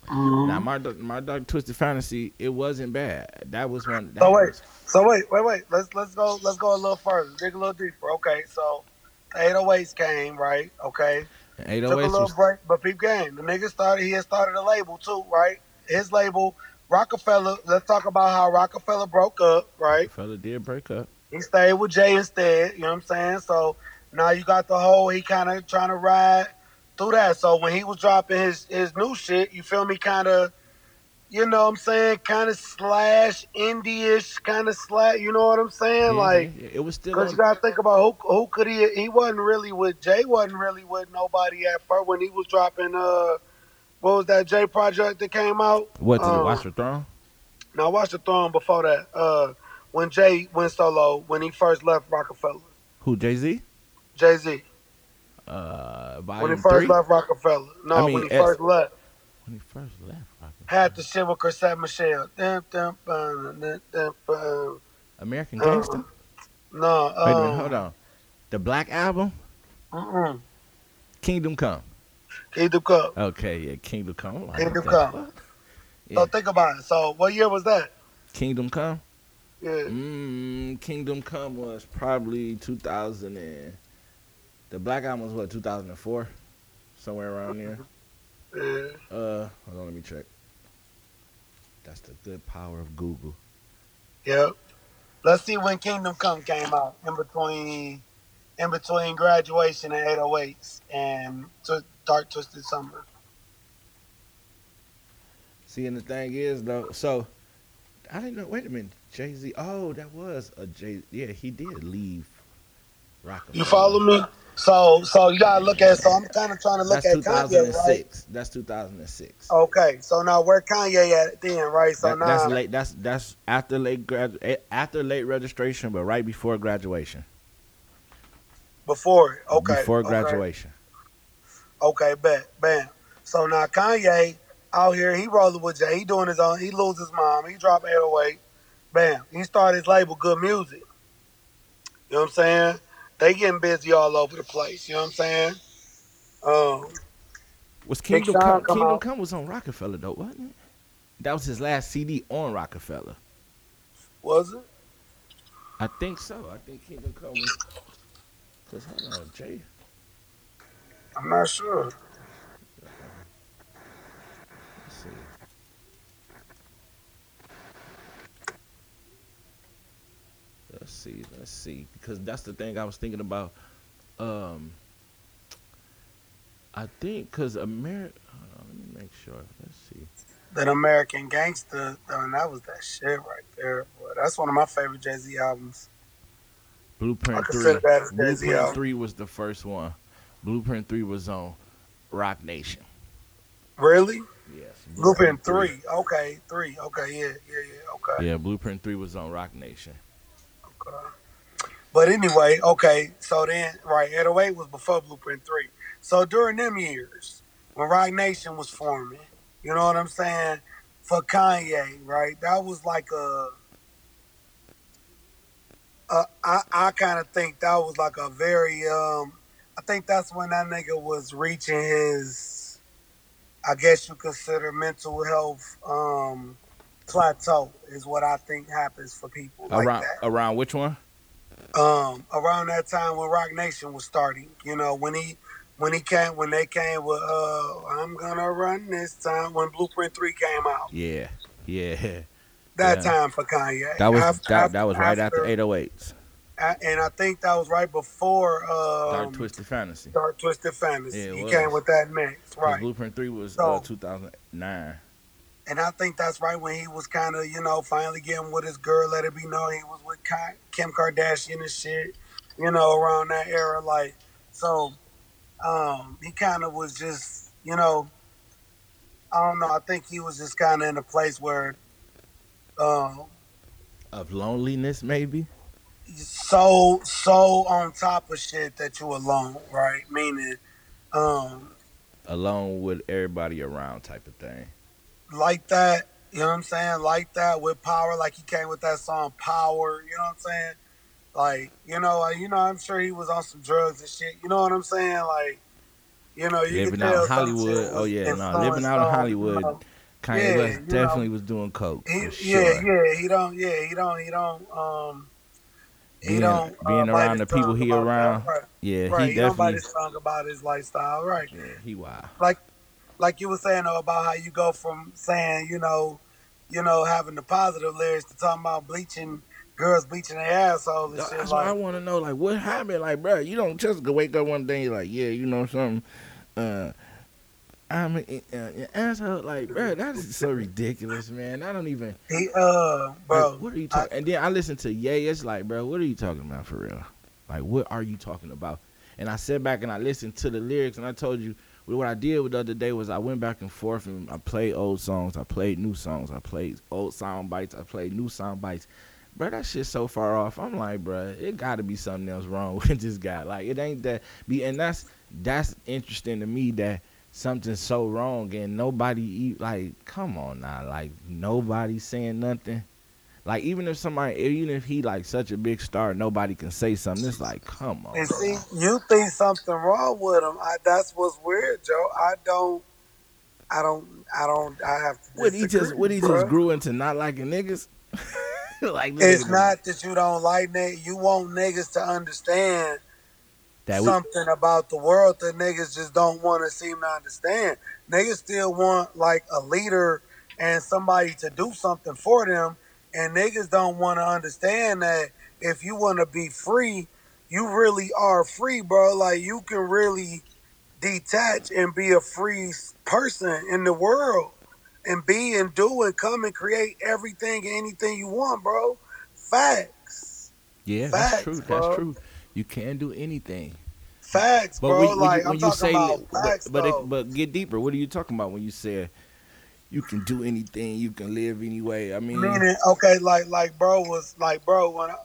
Mm-hmm. Now my Dark- my Dark Twisted Fantasy, it wasn't bad. That was one. That So wait, was- so wait, wait, wait. Let's let's go let's go a little further. Dig a little deeper. Okay, so the 808s came, right? Okay. and Took a little was break, but peep game. The nigga started he had started a label too, right? His label, Roc-A-Fella. Let's talk about how Roc-A-Fella broke up, right? fella did break up. He stayed with Jay instead, you know what I'm saying? So now you got the whole he kinda trying to ride through that. So when he was dropping his his new shit, you feel me, kinda you know what I'm saying, kind of slash indie-ish, kind of slash, you know what I'm saying? Yeah, like, yeah, it was still. Cause you gotta think about who who could he he wasn't really with Jay wasn't really with nobody at first when he was dropping uh what was that Jay project that came out? what did um, watch the throne? Now watch the throne before that. Uh when Jay went solo when he first left Roc-A-Fella. Who Jay Z? Jay Z. Uh, When he first three. left Roc-A-Fella. No, I mean, when he S- first left. When he first left. Roc-A-Fella. Had the shit with Chrisette Michele. Bum, dum, dum, bum. American Uh, Gangster. No, Wait a minute, um, hold on. The Black Album, Mm-mm. Kingdom Come. Kingdom Come. Okay, yeah, Kingdom Come. Kingdom Come. fuck? So think about it. So what year was that? Kingdom Come. Yeah. Mm, Kingdom Come was probably 2000 and the Black Album was what 2004, somewhere around there. Uh, hold on, let me check. That's the good power of Google. Yep. Let's see when Kingdom Come came out in between in between graduation and 808s and Tw- Dark Twisted Summer. See, and the thing is though, so I didn't know. Wait a minute, Jay Z. Oh, that was a Jay. Yeah, he did leave. Roc-A-Fella. You follow me? So so you gotta look at so I'm kinda trying to look That's at Kanye, right? 2006. That's 2006. Okay, so now where Kanye at then, right? So That- now that's late. That's that's after late grad eh, after late registration, but right before graduation. before. Okay. Before graduation. Okay, bet, bam. So now Kanye out here, he rolling with Jay. He doing his own. He lose his mom. He drop 808. Bam. He started his label, Good Music. You know what I'm saying? They getting busy all over the place. You know what I'm saying? Um, Was Kingdom Sean Come? Kingdom out. Come was on Roc-A-Fella though, wasn't it? That was his last CD on Roc-A-Fella. was it? I think so. I think Kingdom Come was. Cause hold on, Jay. I'm not sure. Let's see. Let's see. Let's see. Because that's the thing I was thinking about. Um, I think because America. Let me make sure. Let's see. That American Gangster, I mean, that was that shit right there. Boy. That's one of my favorite Jay Z albums. Blueprint three. that as Jay-Z Blueprint album. three was the first one. Blueprint three was on Roc Nation. Really? Yes. Blueprint three. Okay, three. Okay, yeah, yeah, yeah. Okay. Yeah, Blueprint three was on Roc Nation. But anyway, okay, so then, right, 808 was before Blueprint 3. So during them years, when Roc Nation was forming, you know what I'm saying? For Kanye, right, that was like a, a I, I kind of think that was like a very, um, I think that's when that nigga was reaching his, I guess you consider mental health um, plateau, is what I think happens for people like around that around which one? um, around that time when Roc Nation was starting. You know, when he when he came when they came with uh I'm gonna run this time when Blueprint Three came out. Yeah, yeah. That Yeah. time for Kanye. That was Af- that, that was right after 808s. a- and I think that was right before um, Dark Twisted Fantasy. Dark Twisted Fantasy. Yeah, he was. came with that next, 'Cause right? Blueprint 3 was So- uh, 2009. And I think that's right when he was kind of, you know, finally getting with his girl. Let it be known he was with Kim Kardashian and shit. You know, around that era, like so. Um, he kind of was just, you know, I don't know. I think he was just kind of in a place where, um, Of loneliness, maybe? so so on top of shit that you alone, right? Meaning, um, Alone with everybody around type of thing. Like that. You know what I'm saying? Like that with power, like he came with that song "Power." You know what I'm saying? Like, you know, like, you know, I'm sure he was on some drugs and shit. You know what I'm saying? Like, you know, you living out in Hollywood. Oh yeah, no, influenced living out in Hollywood. You know, Kanye Yeah, West you know. definitely was doing coke. he, sure. yeah, yeah, he don't, yeah, he don't, he don't, um, he Being- don't uh, being bite around the people he that, around, right? Yeah, right. he He, don't bite definitely. his about his lifestyle, right? Yeah, he wild. like like you were saying though about how you go from saying you know you know having the positive lyrics to talking about bleaching girls bleaching their assholes and shit That's why I want to know, like, what happened? Like, bro, you don't just wake up one day, you're like, yeah, you know something. Uh, I'm an uh, asshole. Like, bro, that is so ridiculous, man. I don't even. he uh bro Like, what are you talking? And then I listen to Ye. It's like, bro, what are you talking about for real? Like, what are you talking about? And I sat back and I listened to the lyrics, and I told you what I did the other day was I went back and forth and I played old songs, I played new songs, I played old sound bites, I played new sound bites. Bro, that shit's so far off. I'm like, bro, it got to be something else wrong with this guy. Like, it ain't that. Be and that's that's interesting to me that something's so wrong and nobody eat. like, come on now, like nobody saying nothing. Like even if somebody, even if he like such a big star, nobody can say something. It's like, come on. and bro. see you think something wrong with him I, that's what's weird joe i don't i don't i don't i have to What he just what he bruh. just grew into not liking niggas. like it's niggas- not that you don't like niggas you want niggas to understand that we, something about the world that niggas just don't want to seem to understand. Niggas still want like a leader and somebody to do something for them, and niggas don't want to understand that if you want to be free, you really are free, bro. Like you can really detach and be a free person in the world and be and do and come and create everything anything you want, bro. Facts. yeah, that's true. bro. That's true. You can do anything. Facts, But bro. when, when like you, when you talking say, about but facts, but, it, but get deeper. What are you talking about when you say you can do anything, you can live anyway? I mean, Meaning, okay, like like bro was like bro when I,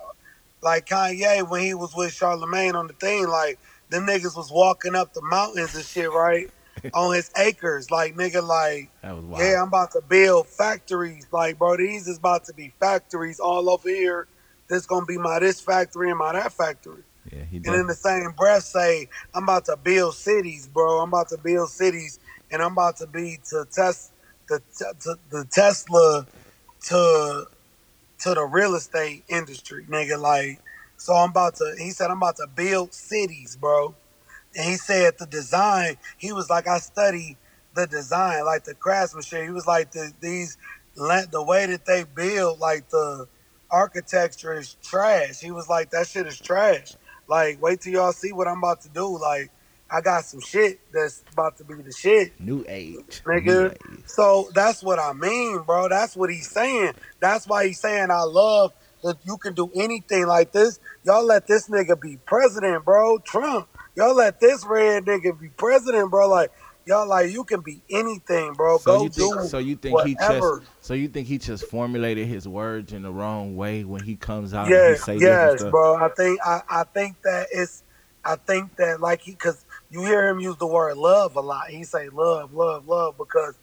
like Kanye when he was with Charlemagne on the thing, like them niggas was walking up the mountains and shit, right? on his acres, like nigga, like that was wild. yeah, I'm about to build factories, like bro, these is about to be factories all over here. This gonna be my this factory and my that factory. yeah, he And in the same breath say, I'm about to build cities, bro. I'm about to build cities, and I'm about to be to test the the Tesla to to the real estate industry, nigga. Like, so I'm about to. He said I'm about to build cities, bro. And he said the design. He was like, I study the design, like the craftsmanship. He was like the these the way that they build, like the architecture is trash. He was like, that shit is trash. Like, wait till y'all see what I'm about to do. Like, I got some shit that's about to be the shit. New age, Nigga. New age. So that's what I mean, bro. That's what he's saying. That's why he's saying I love that you can do anything like this. Y'all let this nigga be president, bro. Trump. Y'all let this red nigga be president, bro. Like y'all like you can be anything, bro. So Go you think? do So you think he just? So you think he just formulated his words in the wrong way when he comes out and Yes, he say yes, different stuff? bro. I think I, I think that it's I think that like he because you hear him use the word love a lot. He say love, love, love because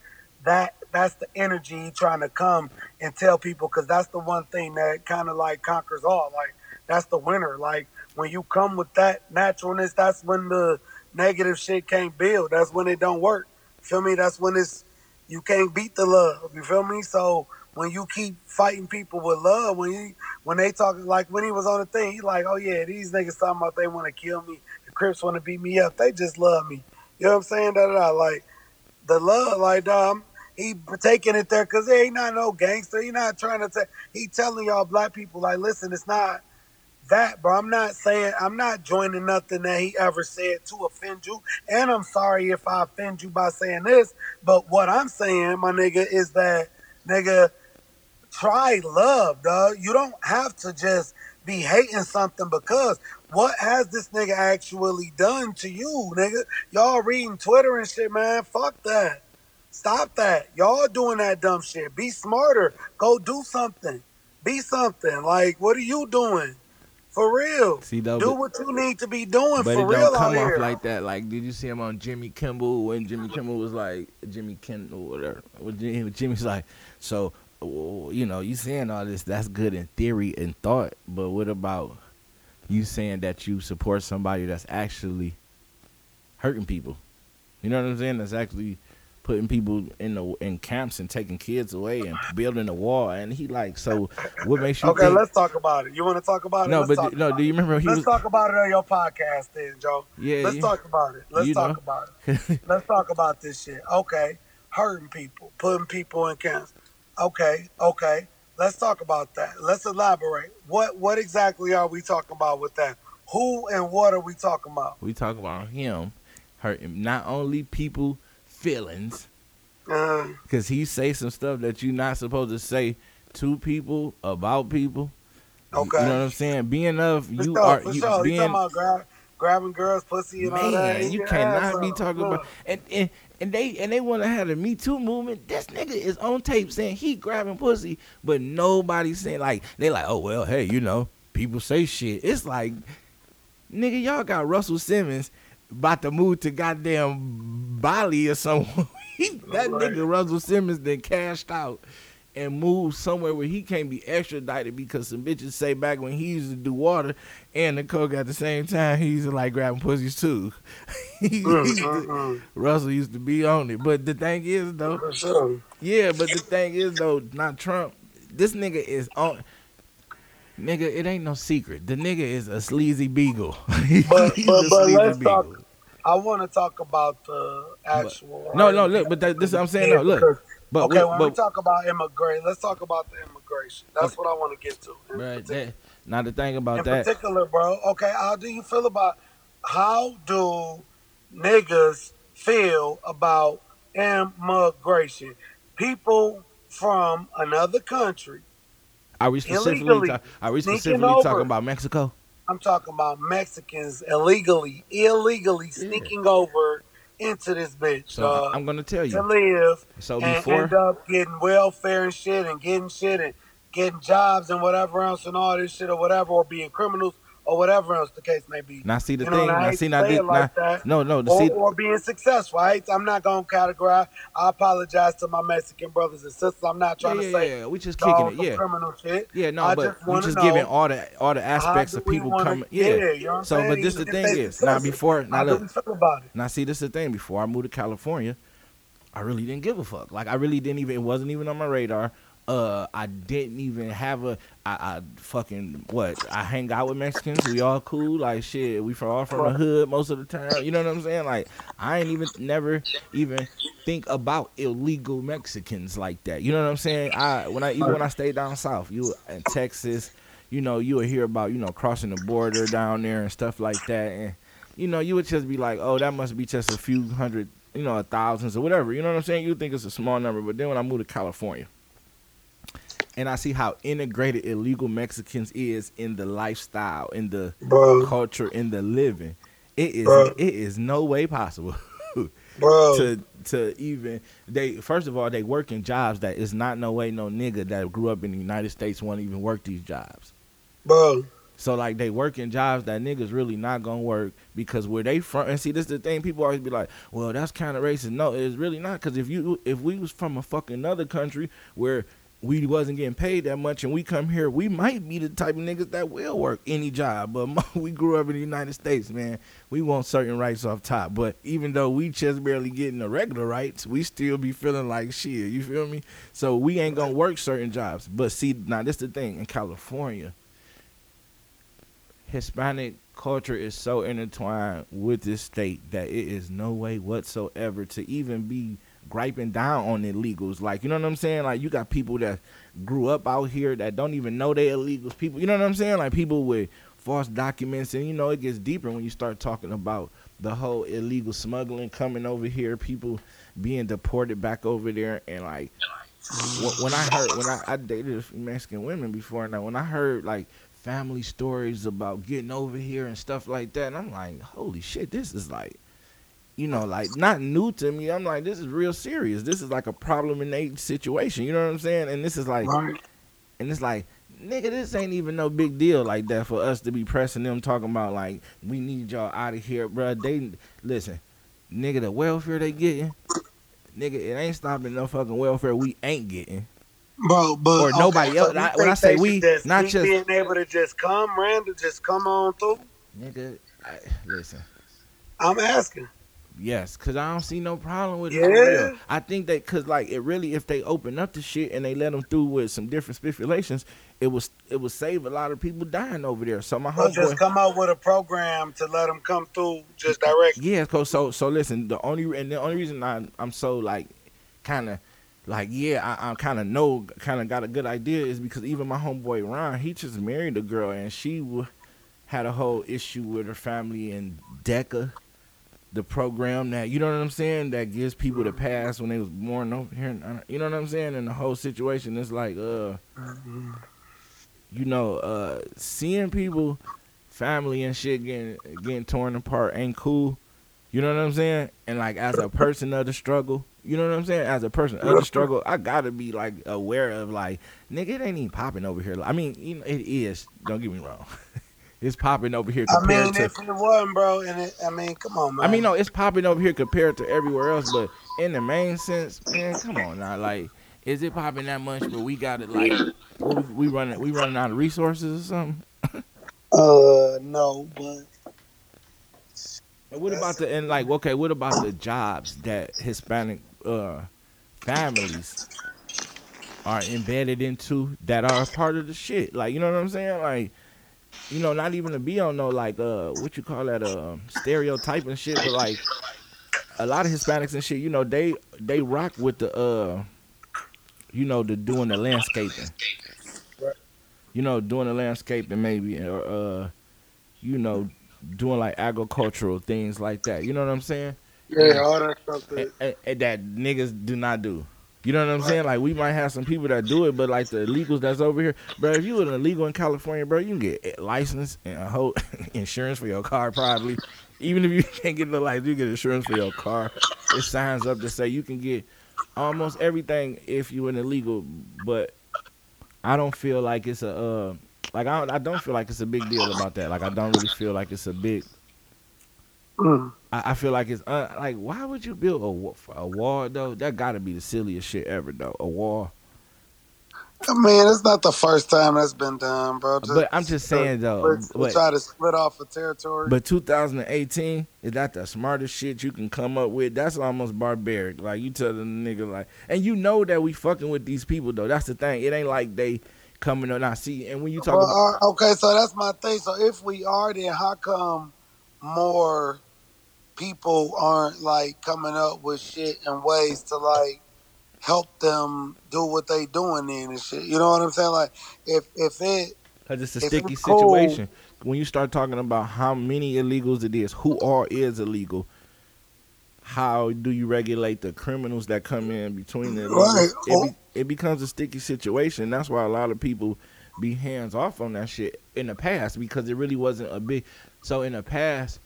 that that's the energy he trying to come and tell people because that's the one thing that kind of like conquers all. Like that's the winner. Like when you come with that naturalness, that's when the negative shit can't build. That's when it don't work. Feel me? That's when it's you can't beat the love. You feel me? So when you keep fighting people with love, when you when they talking like when he was on the thing, he like, oh yeah, these niggas talking about they want to kill me, Crips want to beat me up. They just love me. You know what I'm saying? Da, da, da. Like the love, like um, he taking it there because he ain't not no gangster. He not trying to. take. he telling y'all black people like, listen, it's not that, bro. I'm not saying I'm not joining nothing that he ever said to offend you, and I'm sorry if I offend you by saying this. But what I'm saying, my nigga, is that nigga try love, dog. You don't have to just be hating something because what has this nigga actually done to you, nigga? Y'all reading Twitter and shit, man. Fuck that. Stop that. Y'all doing that dumb shit. Be smarter. Go do something. Be something. Like, what are you doing? For real. See, though, do what you need to be doing But for it real don't out come here. off like that. Like, did you see him on Jimmy Kimmel when Jimmy Kimmel was like Jimmy Kimmel, whatever? When Jimmy- Jimmy's like, so you know, you saying all this? That's good in theory and thought, but what about you saying that you support somebody that's actually hurting people. You know what I'm saying? That's actually putting people in the in camps and taking kids away and building a wall. And he like, so what makes you Okay, think? let's talk about it. You want to talk about it? no, Let's but no. Do you remember he Let's was? talk about it on your podcast, then, Joe. Yeah, Let's you- talk about it. Let's you talk know. about it. Let's talk about this shit. Okay, hurting people, putting people in camps. Okay, okay. Let's talk about that. Let's elaborate. What what exactly are we talking about with that? Who and what are we talking about? we talk about him hurting not only people feelings Uh, because he say some stuff that you're not supposed to say to people about people. You- Okay. You know what I'm saying? Being of you sure, are you sure. You being talking about grab, grabbing girls' pussy and all that? man, you Yeah, cannot be talking about and, and and they and they want to have the Me Too movement. This nigga is on tape saying he grabbing pussy, but nobody saying like they like, oh well, hey, you know, people say shit. It's like, nigga, y'all got Russell Simmons about to move to goddamn Bali or somewhere. That Right. nigga Russell Simmons then cashed out and move somewhere where he can't be extradited because some bitches say back when he used to do water and the coke at the same time, he used to like grabbing pussies too. He Mm, used to- mm, mm. Russell used to be on it. But the thing is though, sure. yeah, but the thing is though, not Trump. This nigga is on. Nigga, it ain't no secret. The nigga is a sleazy beagle. But- but- but let's beagle. talk- I want to talk about the actual. No, no, look, but that, this what I'm saying. No, look, but okay, we- when but we talk about immigration, let's talk about the immigration. That's what I want to get to. In, partic- that, now the thing about in that, particular, bro. Okay, how do you feel about how do niggas feel about immigration? People from another country. are we specifically talk, are we specifically over. talking about Mexico? I'm talking about Mexicans illegally, illegally sneaking over into this bitch. So dog. I'm gonna tell you to live So and before end up getting welfare and shit and getting shit and getting jobs and whatever else and all this shit or whatever or being criminals or whatever else the case may be. now see the You thing. and I Now hate see now this, like now, no no the Or, see or being successful. I, I'm not gonna categorize. I apologize to my Mexican brothers and sisters. I'm not trying yeah, to say yeah, we just kicking it. Yeah. criminal shit. Yeah, no, I but just we just know giving all the all the aspects of people coming. Yeah, Yeah. you know so, saying? but this the Even thing is now before now look we feel about it? now see this the thing before I moved to California, I really didn't give a fuck. Like I really didn't even it wasn't even on my radar. Uh, I didn't even have a I, I fucking what I hang out with Mexicans. We all cool. Like shit, we from all from the hood most of the time. You know what I'm saying? Like I ain't even never even think about illegal Mexicans like that. You know what I'm saying? I when I even when I stayed down south, you in Texas, you know, you would hear about you know crossing the border down there and stuff like that, and you know you would just be like, oh, that must be just a few hundred, you know, thousands or whatever. You know what I'm saying? You think it's a small number, but then when I moved to California. And I see how integrated illegal Mexicans is in the lifestyle, in the Bro, culture, in the living. It is Bro. it is no way possible bro. to to even they first of all they work in jobs that is not no way no nigga that grew up in the United States won't even work these jobs. bro. So like they work in jobs that niggas really not gonna work because where they from and see this is the thing people always be like, well that's kind of racist. No, it's really not because if you if we was from a fucking another country where we wasn't getting paid that much and we come here, we might be the type of niggas that will work any job. But we grew up in the United States, man. We want certain rights off top. But even though we just barely getting the regular rights, we still be feeling like shit. You feel me? So we ain't gonna work certain jobs. But see, now this the thing in California. Hispanic culture is so intertwined with this state that it is no way whatsoever to even be griping down on illegals. Like, you know what I'm saying? Like, you got people that grew up out here that don't even know they illegals. People, you know what I'm saying? Like, people with false documents. And, you know, it gets deeper when you start talking about the whole illegal smuggling coming over here, people being deported back over there. And, like, when I heard, when I, I dated Mexican women before, and when I heard, like, family stories about getting over here and stuff like that. And I'm like, holy shit, this is like, you know, like not new to me. I'm like, this is real serious. This is like a problem in a situation. You know what I'm saying? And this is like, Right. and it's like, nigga, this ain't even no big deal like that for us to be pressing them talking about like we need y'all out of here, bro. They listen, nigga, the welfare they getting, nigga, it ain't stopping no fucking welfare we ain't getting. Bro, but Or nobody okay, else. so I- when I say we, just not just- being able to just come random, just come on through. Nigga, I, listen. I'm asking. Yes, cause I don't see no problem with it. Yeah. I think that cause like it really, if they open up the shit and they let them through with some different stipulations, it was it would save a lot of people dying over there. So my Or just come out with a program to let them come through just directly. yeah, cause so so listen, the only and the only reason I I'm so like kind of like yeah I, I kind of know kind of got a good idea is because even my homeboy Ron he just married a girl and she w- had a whole issue with her family in DACA. The program that you know what I'm saying that gives people the pass when they was born over here, you know what I'm saying, and the whole situation is like, uh, you know, uh, seeing people, family and shit getting getting torn apart ain't cool. You know what I'm saying? And like as a person of the struggle, you know what I'm saying? As a person of the struggle, I gotta be like aware of like, nigga, it ain't even popping over here. I mean, you know, it is. Don't get me wrong, it's popping over here compared I mean, to. if it wasn't, bro, and it, I mean, come on, man. I mean, no, it's popping over here compared to everywhere else, but in the main sense, man, come on now, like, is it popping that much? But we got it like, we, we running, we running out of resources or something. Uh, no, but And what about the and like okay, what about the jobs that Hispanic uh families are embedded into that are part of the shit? Like you know what I'm saying? Like you know, not even to be on no like uh what you call that uh stereotype and shit, but like a lot of Hispanics and shit, you know, they they rock with the uh you know, the doing the landscaping. You know, doing the landscaping maybe or uh you know, doing like agricultural things like that. You know what I'm saying? yeah, all that stuff. And, That, and- and that niggas do not do. You know what I'm saying? Like we might have some people that do it, but like the illegals that's over here, bro. If you an illegal in California, bro, you can get a license and a whole insurance for your car probably. Even if you can't get the license, you get insurance for your car. It signs up to say you can get almost everything if you're an illegal, but I don't feel like it's a uh, like I don't, I don't feel like it's a big deal about that. Like I don't really feel like it's a big Mm. I, I feel like it's uh, like why would you build a wa- a wall though? That got to be the silliest shit ever though. A wall. I mean, it's not the first time that's been done, bro. But I'm just saying though. we But, try to split off a territory. but 2018 is that the smartest shit you can come up with? That's almost barbaric. Like you tell the nigga like, and you know that we fucking with these people though. That's the thing. It ain't like they coming on. I see. And when you talk Well, about uh, okay, so that's my thing. So if we are, then how come more people aren't like coming up with shit and ways to like help them do what they doing in and shit? You know what I'm saying? Like if if it Cause it's a If sticky it's cold- situation. When you start talking about how many illegals it is, who all is illegal, how do you regulate the criminals that come in between the? Right. It, be, it becomes a sticky situation. That's why a lot of people be hands off on that shit in the past because it really wasn't a big. So in the past,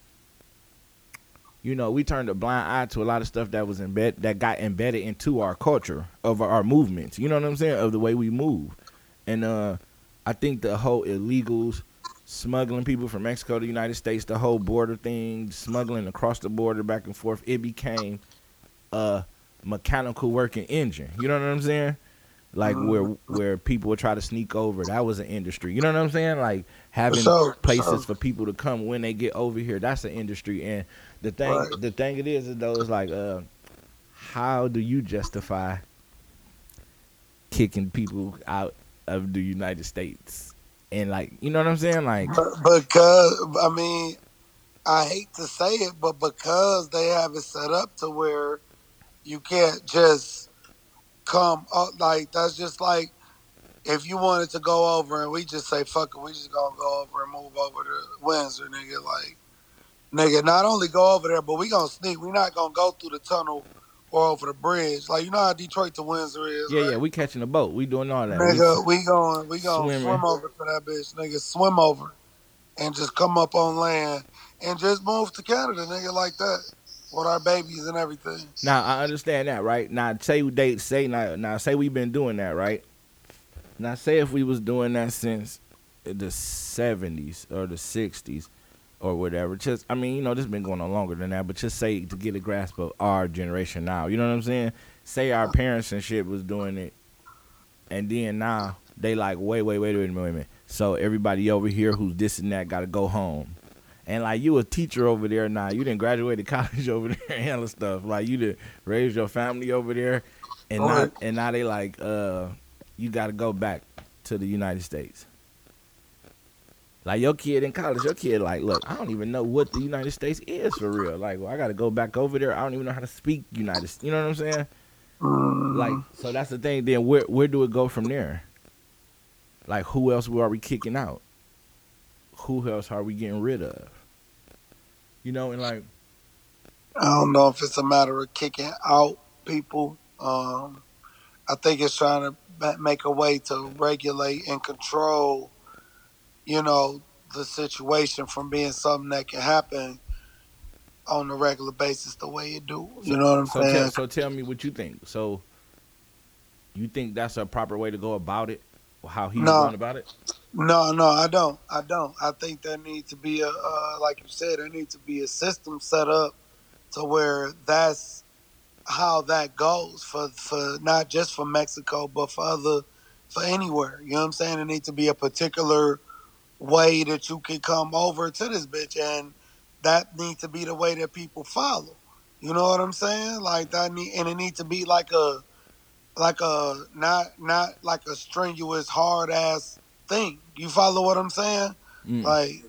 you know, we turned a blind eye to a lot of stuff that was embed that got embedded into our culture of our, our movements. You know what I'm saying? Of the way we move, and uh, I think the whole illegals smuggling people from Mexico to the United States, the whole border thing, smuggling across the border back and forth, it became a mechanical working engine. You know what I'm saying? Like where where people would try to sneak over. That was an industry. You know what I'm saying? Like having for places sure. for people to come when they get over here. That's an industry. And the thing Right. the thing it is is though is like uh how do you justify kicking people out of the United States? And like, you know what I'm saying? Like, because I mean, I hate to say it, but because they have it set up to where you can't just come up like that's just like if you wanted to go over and we just say fuck it, we just gonna go over and move over to Windsor, nigga. Like, nigga, not only go over there, but we gonna sneak. we not gonna go through the tunnel or over the bridge. Like, you know how Detroit to Windsor is. yeah, right? yeah, we catching a boat. We doing all that. Nigga, we going we going Swimming. swim over for that bitch, nigga. Swim over, and just come up on land and just move to Canada, nigga, like that with our babies and everything. Now I understand that, right? Now say they say now now say we've been doing that, right? Now say if we was doing that since the seventies or the sixties or whatever. Just I mean, you know, this has been going on longer than that, but just say to get a grasp of our generation now. You know what I'm saying? Say our parents and shit was doing it and then now they like, wait, wait, wait, wait a minute, wait a minute. So everybody over here who's this and that got to go home. And like you a teacher over there now, you didn't graduate to college over there and stuff. Like you did raise your family over there, and now and now they like, uh, you got to go back to the United States. Like your kid in college, your kid like, look, I don't even know what the United States is for real. Like, well, I got to go back over there. I don't even know how to speak United. You know what I'm saying? Mm, Like, so that's the thing. Then where where do it go from there? Like, who else are we kicking out? Who else are we getting rid of? You know, and like, I don't know if it's a matter of kicking out people. Um, I think it's trying to make a way to regulate and control, you know, the situation from being something that can happen on a regular basis the way it do. You know what I'm so saying? tell, so tell me what you think. So, you think that's a proper way to go about it? How he No. going about it? No, no, I don't. I don't. I think there needs to be a, uh, like you said, there needs to be a system set up to where that's how that goes for for not just for Mexico, but for other, for anywhere. You know what I'm saying? There needs to be a particular way that you can come over to this bitch, and that needs to be the way that people follow. You know what I'm saying? Like that need, and it needs to be like a, like a not not like a strenuous hard ass thing. You follow what I'm saying? Mm. Like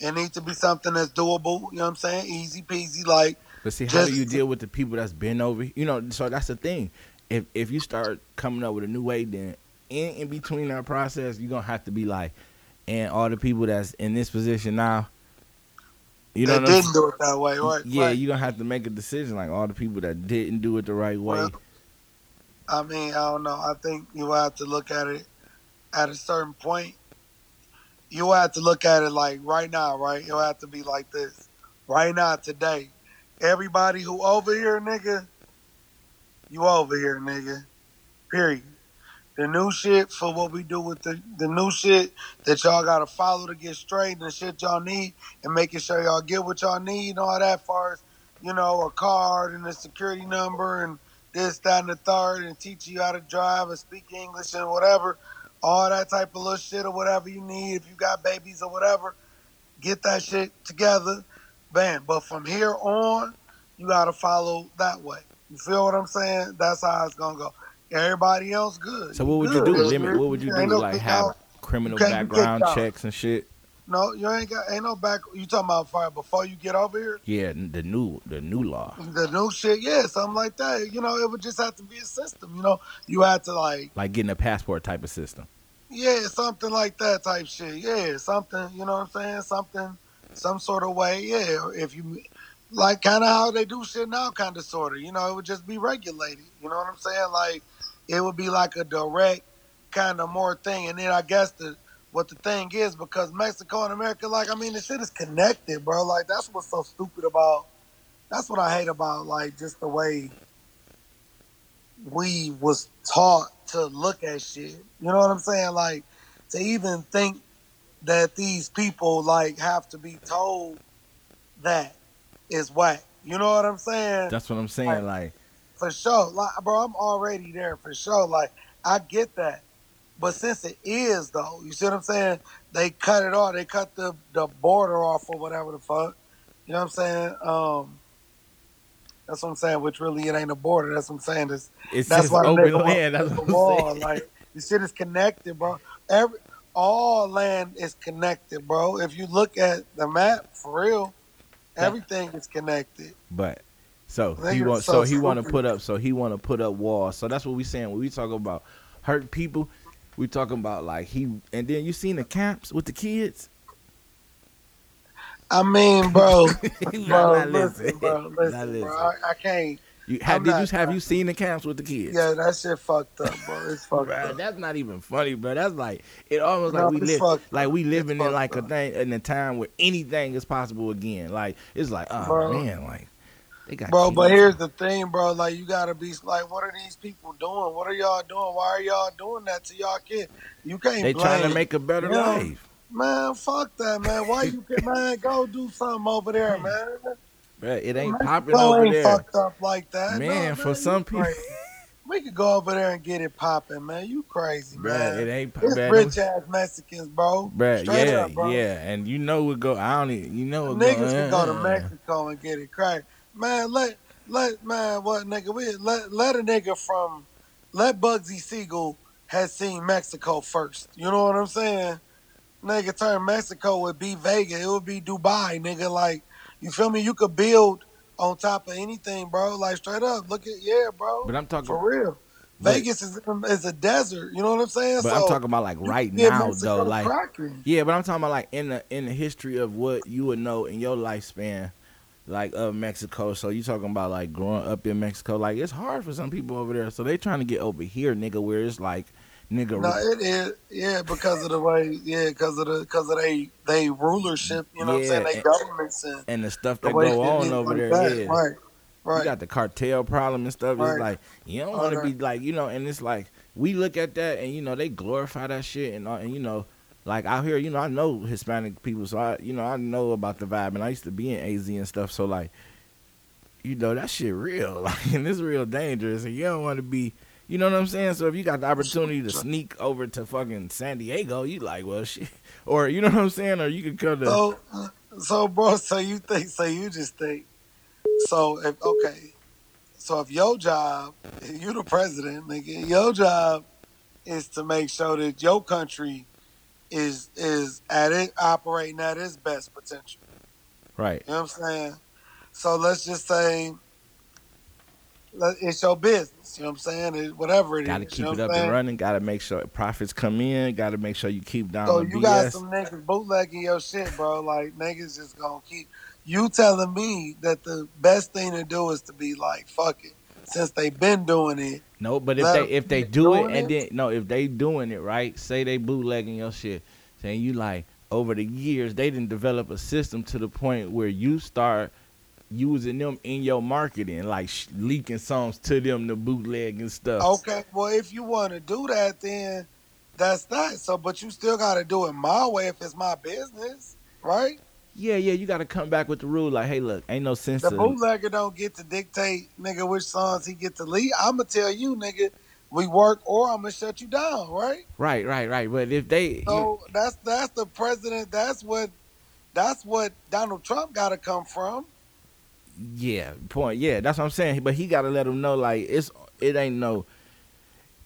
it needs to be something that's doable. You know what I'm saying? Easy peasy. Like But see, how do you deal with the people that's been over? You know, so that's the thing. If if you start coming up with a new way, then in, in between that process, you're gonna have to be like, and all the people that's in this position now, you know, that what I'm didn't do it that way, right? yeah, right. you're gonna have to make a decision. Like all the people that didn't do it the right way. Well, I mean, I don't know. I think you have to look at it at a certain point. You have to look at it like right now, right? You'll have to be like this. Right now, today. Everybody who over here, nigga, you over here, nigga. Period. The new shit for what we do with the, the new shit that y'all gotta follow to get straight and the shit y'all need and making sure y'all get what y'all need and all that far as, you know, a card and a security number and this, that, and the third, and teach you how to drive and speak English and whatever, all that type of little shit or whatever you need. If you got babies or whatever, get that shit together, bam. But from here on, you gotta follow that way. You feel what I'm saying? That's how it's gonna go. Everybody else good. So what would you do? Limit? What would you do? no Like have out. criminal You can't get background checks and shit? No, you ain't got ain't no back. You talking about fire before you get over here? Yeah, the new the new law. The new shit, yeah, something like that. You know, it would just have to be a system. You know, you had to like Like getting a passport type of system. Yeah, something like that type shit. Yeah, something, you know what I'm saying? Something, some sort of way. Yeah, if you, like, kind of how they do shit now, kind of, sort of. You know, it would just be regulated. You know what I'm saying? Like, it would be like a direct kind of more thing. And then I guess the, what the thing is, because Mexico and America, like, I mean, the shit is connected, bro. Like, that's what's so stupid about, that's what I hate about, like, just the way we was taught to look at shit. You know what I'm saying? Like to even think that these people like have to be told that is whack. You know what I'm saying? That's what I'm saying. Like for sure. Like bro, I'm already there for sure. Like I get that. But since it is though, you see what I'm saying? They cut it off. They cut the, the border off or whatever the fuck. You know what I'm saying? Um that's what I'm saying, which really it ain't a border. That's what I'm saying. It's it's that's why the open land. That's the what I'm wall. saying. Like the shit is connected, bro. Every all land is connected, bro. If you look at the map, for real, everything is connected. But so he want so so, he want to put up so he want to put up walls. So that's what we saying when we talk about hurt people. We talking about like he and then you seen the camps with the kids. I mean, bro, bro, nah, listen, bro, Nah, listen, listen. bro. I, I can't. You have did not- you have you seen the camps with the kids? Yeah, that shit fucked up, bro. It's fucked Bruh, up. that's not even funny, bro. That's like it almost No, like we live like we up. living It's in like a thing in a time where anything is possible again. Like it's like oh Bro. man, like they got Bro, but here's the thing, bro. Like, you gotta be like, what are these people doing? What are y'all doing? Why are y'all doing that to y'all kid? You can't. they trying to make a better Yeah. life. Man, fuck that, man. Why you can man go do something over there, man? Bruh, it ain't Man, popping over ain't there. fucked up like that, Man, No, for some people- crazy. We could go over there and get it popping, man. You crazy, Bruh, man. it ain't It's bruh, rich ass Mexicans, bro. bruh, Straight yeah, up, bro. yeah, and you know what go. I don't even, you know Niggas go, can go to uh, Mexico and get it cracked. Man, let let man what nigga we let let a nigga from let Bugsy Siegel has seen Mexico first. You know what I'm saying? Nigga turn Mexico would be Vegas. It would be Dubai, nigga. Like, you feel me? You could build on top of anything, bro. Like straight up. Look at yeah, bro. But I'm talking, for real. but- Vegas is is a desert. You know what I'm saying? but so I'm talking about like right now Mexico though, like. cracking. Yeah, but I'm talking about like in the in the history of what you would know in your lifespan, like of Mexico. So you talking about like growing up in Mexico? Like it's hard for some people over there, so they trying to get over here, nigga. Where it's like, nigga, No, it is. Yeah, because of the way. Yeah, because of the because of they they rulership. You know what I'm saying? They and- governments and and the stuff that way go on over like there. that. Yeah, Right. you got the cartel problem and stuff. Right. It's like you don't want to be like you know, and it's like we look at that and you know they glorify that shit and uh, and you know. Like out here, you know, I know Hispanic people, so I, you know, I know about the vibe, and I used to be in AZ and stuff. So like, you know, that shit real, like, and it's real dangerous, and you don't want to be, you know what I'm saying. So if you got the opportunity to sneak over to fucking San Diego, you like, well, shit, or you know what I'm saying, or you could come to, So, so bro, so you think? So you just think? So if okay, so if your job, you the president, nigga, your job is to make sure that your country is is at it operating at its best potential. right, You know what I'm saying? So let's just say it's your business. You know what I'm saying? It, whatever it is. got to you keep know it up I'm and running. Got to make sure profits come in. Got to make sure you keep down So the you BS. got some niggas bootlegging your shit, bro. Like niggas just gonna keep you telling me that the best thing to do is to be like, fuck it. Since they've been doing it, No, but if they if they do it and then no, if they doing it right, say they bootlegging your shit, saying you like over the years they didn't develop a system to the point where you start using them in your marketing, like sh- leaking songs to them to bootleg and stuff. okay, well if you wanna do that then that's that. So but you still gotta do it my way if it's my business, right? Yeah, yeah, you got to come back with the rule. Like, hey, look, ain't no sense The bootlegger don't get to dictate, nigga, which songs he get to lead. I'ma tell you, nigga, we work or I'm gonna shut you down, right? right, right, right. But if they, you- So that's that's the president. That's what that's what Donald Trump got to come from. Yeah, point. Yeah, that's what I'm saying. But he got to let them know, like it's it ain't no.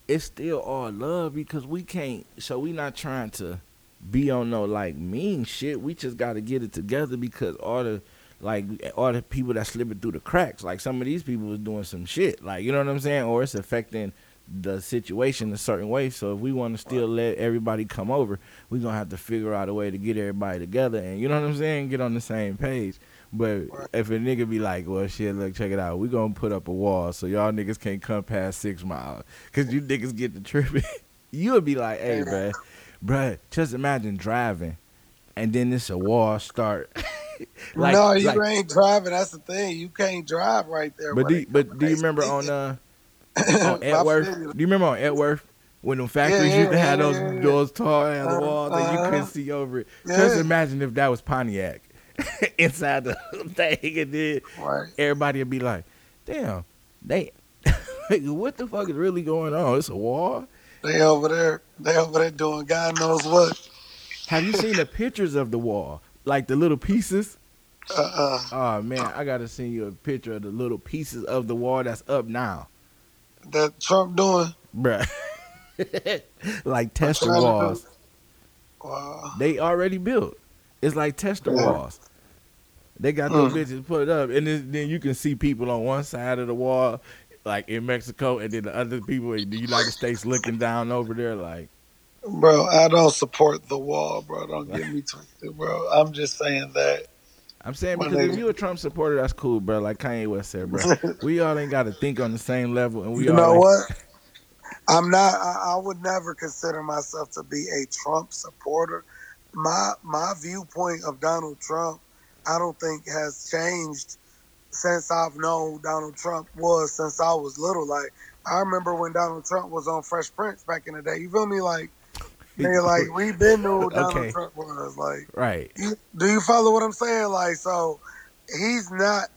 It's still all love because we can't. So we not trying to be on no like mean shit. We just got to get it together because all the like all the people that slipping through the cracks. Like some of these people was doing some shit. Like you know what I'm saying, or it's affecting the situation a certain way. So if we want to still let everybody come over, we gonna have to figure out a way to get everybody together and you know what I'm saying, get on the same page. But if a nigga be like, well, shit, look, check it out. We gonna put up a wall so y'all niggas can't come past six miles, cause you niggas get the tripping. you would be like, hey, Yeah. Bruh, bruh, just imagine driving, and then this a wall start. no, you like- ain't driving. That's the thing. You can't drive right there. But do, they but do you remember on uh on I Edworth? Do you remember on Edworth when the factories yeah, used to have yeah, those yeah, yeah. those tall ass Uh, walls that you uh-huh. couldn't see over it? Just imagine if that was Pontiac inside the thing, and then Right. everybody would be like, "Damn, they, what the fuck is really going on? It's a wall." They over there. They over there doing God knows what. Have you seen the pictures of the wall, like the little pieces? Uh, uh Oh man, I gotta send you a picture of the little pieces of the wall that's up now, that Trump doing. bruh. like tester trying to do- walls. Wow. They already built. It's like tester Yeah. walls. They got those Mm. bitches put up, and then, then you can see people on one side of the wall, like in Mexico, and then the other people in the United States looking down over there, like, Bro, I don't support the wall, bro. Don't get me twisted, bro. I'm just saying that. I'm saying because if you a Trump supporter, that's cool, bro. Like Kanye West said, bro. we all ain't got to think on the same level, and we you all know ain't- what? I'm not. I, I would never consider myself to be a Trump supporter. My my viewpoint of Donald Trump, I don't think has changed since I've known Donald Trump was since I was little. Like I remember when Donald Trump was on Fresh Prince back in the day. You feel me? Like they like we been knew who Donald. Trump was. Like right. you, do you follow what I'm saying? Like so, he's not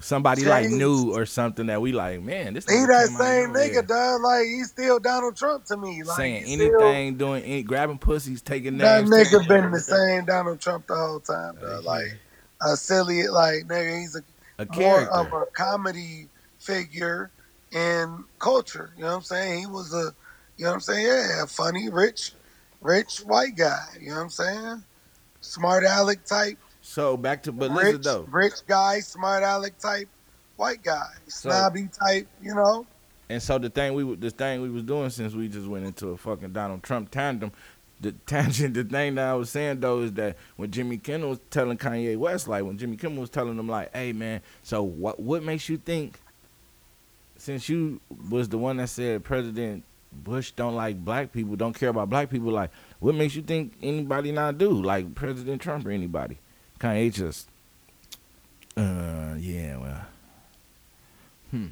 somebody like new or something that we like, man, this He that same nigga, dog. Like he's still Donald Trump to me. Like saying he's still- anything, doing any, grabbing pussies, taking That nigga been the same Donald Trump the whole time, though. Like a silly, like nigga, he's a a more of a comedy figure in culture. You know what I'm saying? He was a, you know what I'm saying? Yeah, a funny, rich, rich white guy. You know what I'm saying? Smart aleck type, so back to but listen rich, though. rich guy, smart aleck type, white guy, snobby type. You know? And so the thing we the thing we was doing since we just went into a fucking Donald Trump tandem, the tangent, the thing that I was saying though is that when Jimmy Kimmel was telling Kanye West, like when Jimmy Kimmel was telling him, like, "Hey man, so what what makes you think?" Since you was the one that said President Bush don't like black people, don't care about black people, like, what makes you think anybody not do like President Trump or anybody? Kanye just, uh, yeah, well, hmm.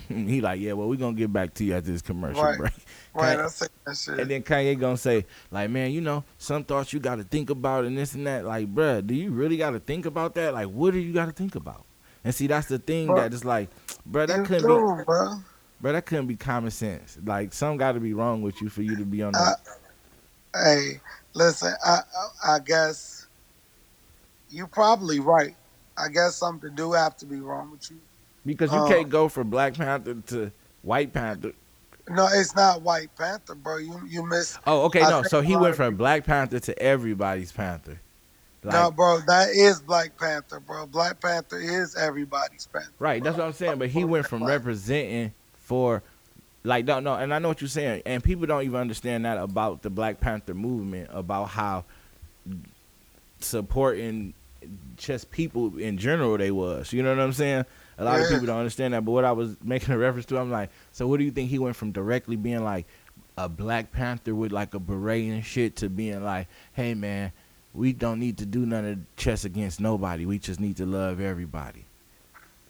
he like, yeah, well, we're gonna get back to you after this commercial Right. break. Right? Kanye- I say that shit. and then Kanye gonna say, like, man, you know, some thoughts you gotta think about and this and that. Like, bruh, do you really gotta think about that? Like, what do you gotta think about? And see, that's the thing Bruh. that is like, bruh, that couldn't do, be, bro. bruh, that couldn't be common sense. Like, something got to be wrong with you for you to be on I, that. Hey, listen, I, I I guess you're probably right. I guess something do have to be wrong with you. Because you uh, can't go from Black Panther to White Panther. No, it's not White Panther, bro. You you miss. Oh, okay, I no. So he went from Black Panther to everybody's Panther. Like, no, bro, that is Black Panther, bro. Black Panther is everybody's Panther. Right, that's what I'm saying. But he went from representing for, like, no, no, and I know what you're saying. And people don't even understand that about the Black Panther movement, about how supporting just people in general they was. You know what I'm saying? A lot of people don't understand that. But what I was making a reference to, I'm like, so what do you think he went from directly being like a Black Panther with like a beret and shit to being like, hey man, we don't need to do none of chess against nobody. We just need to love everybody.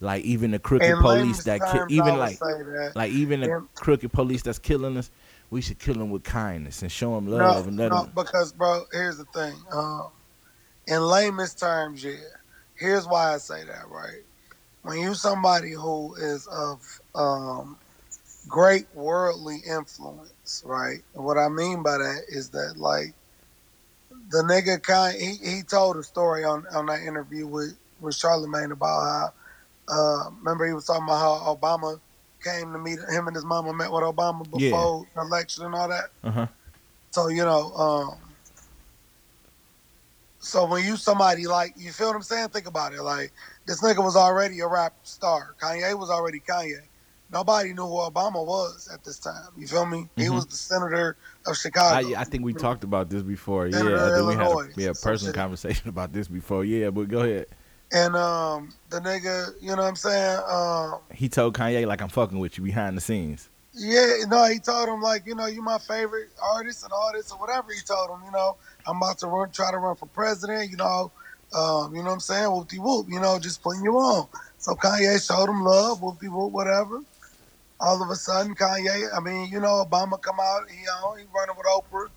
Like even the crooked In police that ki- even like that. like even the Yeah. crooked police that's killing us, we should kill them with kindness and show them no, love and let no, them. because bro, here's the thing. Um, in layman's terms, yeah. Here's why I say that, right? When you're somebody who is of um, great worldly influence, right? And what I mean by that is that like the nigga kind he, he told a story on, on that interview with, with Charlemagne about how uh, remember he was talking about how Obama came to meet him and his mama met with Obama Yeah. before the election and all that. Uh huh. So you know, um, so when you somebody like you feel what I'm saying, think about it. Like this nigga was already a rap star. Kanye was already Kanye. Nobody knew who Obama was at this time. You feel me? He Mhm. was the senator of Chicago. I, I think we talked about this before. Yeah, I think we had a, Illinois, yeah, some personal conversation about this before. Yeah, but go ahead. and um, the nigga, you know what I'm saying? Um, He told Kanye like I'm fucking with you behind the scenes. Yeah, no, he told him like, you know, you my favorite artist and all this or whatever. He told him, you know, I'm about to run, try to run for president. You know, um, you know what I'm saying? Whoop de whoop. You know, just putting you on. So Kanye showed him love. Whoop de whoop, whatever. All of a sudden, Kanye, I mean, you know, Obama come out. He on, he running with Oprah.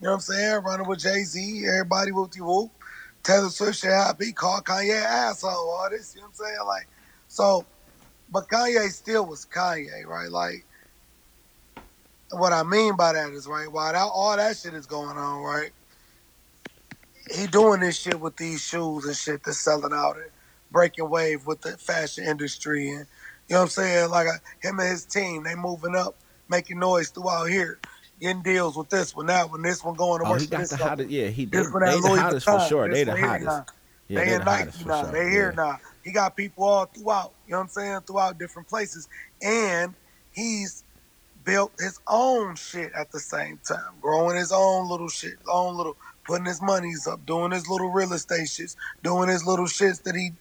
You know what I'm saying? Running with Jay Z. Everybody whoop de whoop. Taylor Swift should happy. Call Kanye an asshole artist. You know what I'm saying? Like, so, but Kanye still was Kanye, right? Like what I mean by that is right, while that, all that shit is going on, right? He doing this shit with these shoes and shit that's selling out and breaking wave with the fashion industry and you know what I'm saying? Like uh, him and his team, they moving up, making noise throughout here, getting deals with this one, that one, this one going to Oh, work he got this the hottest. Yeah, he they, one they the hottest for sure. They the hottest. now. Yeah, they they in the Nike now. sure. They here yeah. now. He got people all throughout. You know what I'm saying? Throughout different places, and he's built his own shit at the same time, growing his own little shit, own little, putting his monies up, doing his little real estate shits, doing his little shits that he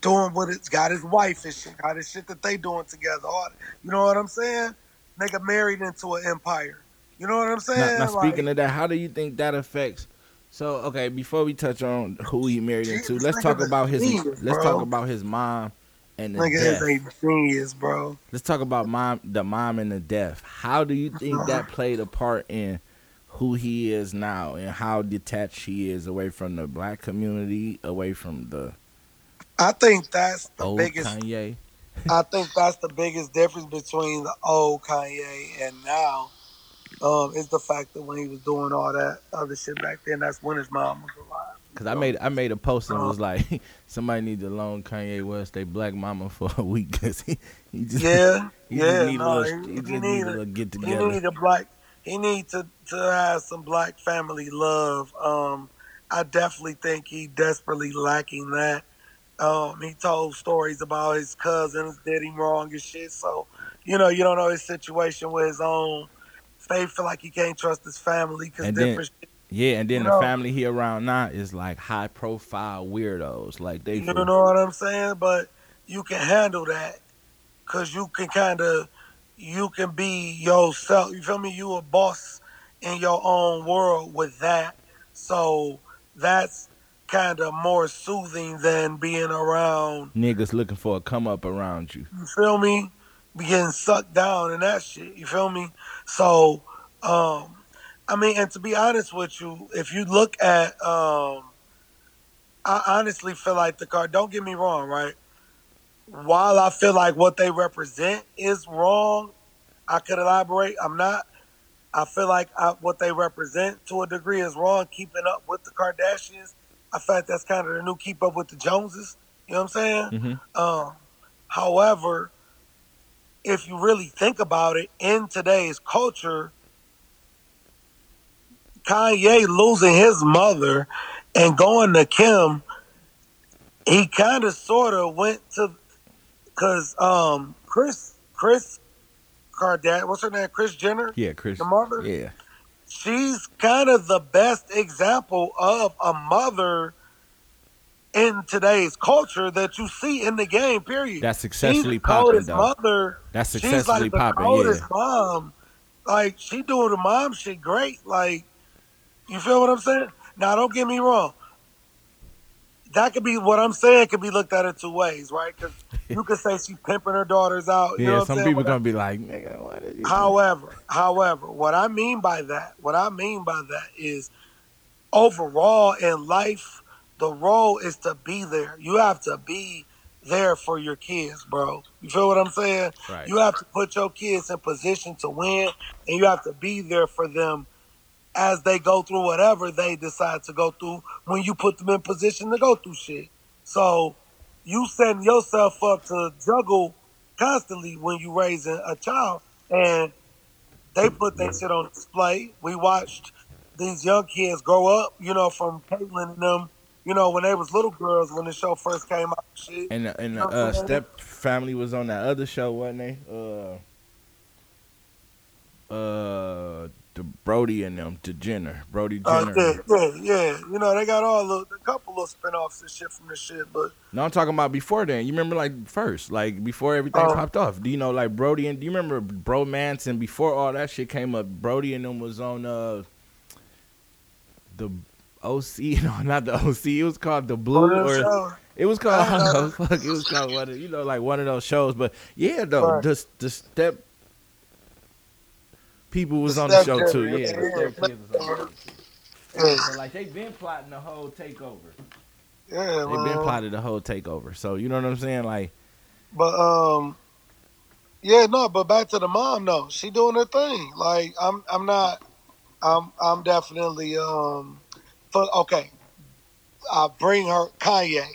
doing with it's Got his wife and shit, got his shit that they doing together. All, you know what I'm saying? Nigga married into an empire. You know what I'm saying? Now, now Like, speaking of that, how do you think that affects? So okay, before we touch on who he married into, let's talk about his. genius, let's bro. talk about his mom and the nigga death. is a genius, bro. Let's talk about mom, the mom and the death. How do you think that played a part in who he is now and how detached he is away from the black community, away from the? I think that's the Old biggest. Kanye. I think that's the biggest difference between the old Kanye and now. Um, is the fact that when he was doing all that other shit back then, that's when his mom was alive. Cause I made I made a post and was like, somebody need to loan Kanye West their black mama for a week because he, he just Yeah, he yeah, just need no, a little, he- he, he just need need a a- little get He together. need a black. He need to to have some black family love. Um, I definitely think he desperately lacking that. Um, he told stories about his cousins did him wrong and shit. So, you know, you don't know his situation with his own. They feel like he can't trust his family because then- different. shit. Yeah, and then You the know- family he around now is like high profile weirdos. Like they You know what I'm saying? But you can handle that because you can kind of, you can be yourself. You feel me? You a boss in your own world with that. So that's kind of more soothing than being around. niggas looking for a come up around you. You feel me? Be getting sucked down and that shit. You feel me? So, um, I mean, and to be honest with you, if you look at, um, I honestly feel like the car. Don't get me wrong, right? While I feel like what they represent is wrong, I could elaborate. I'm not. I feel like I, what they represent to a degree is wrong. Keeping up with the Kardashians, I feel like that's kind of the new keep up with the Joneses. You know what I'm saying? hmm Um, however, if you really think about it, in today's culture, Kanye losing his mother and going to Kim, he kind of sort of went to because um Kris Kris Kardashian, what's her name? Kris Jenner, Yeah, Kris. the mother. Yeah, She's kind of the best example of a mother in today's culture that you see in the game. Period. that's She's successfully popping mother. That's She's successfully like the popping. Yeah, mom. Like she doing the mom shit great. Like you feel what I'm saying? Now don't get me wrong. That could be what I'm saying. Could be looked at in two ways, right? Because you could say she pimping her daughters out. You know yeah. Some people gonna be like, nigga, what is you? However, however, what I mean by that, what I mean by that is overall in life, the role is to be there. You have to be there for your kids, bro. You feel what I'm saying? Right. You have to put your kids in position to win and you have to be there for them as they go through whatever they decide to go through when you put them in position to go through shit. So you setting yourself up to juggle constantly when you raising a child and they put that shit on display. We watched these young kids grow up, you know, from Caitlyn and them, you know, when they was little girls when the show first came out. and Shit. And the, and the You know uh, step family was on that other show, wasn't they? Uh, uh, the Brody and them, to Jenner, Brody Uh, Jenner. yeah, yeah, yeah. You know, they got all the, a couple of spinoffs and shit from this shit, but No, I'm talking about before then. You remember like first, like before everything Oh. popped off. Do you know like Brody and do you remember Bromance and before all that shit came up? Brody and them was on uh the OC, no, not the OC. It was called the Blue or show, it was called I I don't know. know, fuck, it was called one of you know like one of those shows. But yeah, though Right. the the step people was on the Step show too. Yeah, the yeah. was on the show. yeah, But like they've been plotting the whole takeover. yeah, they've been plotting the whole takeover. So you know what I'm saying? Like But um, yeah, no. But back to the mom, though. She doing her thing. Like I'm, I'm not. I'm, I'm definitely um, for okay. I bring her Kanye,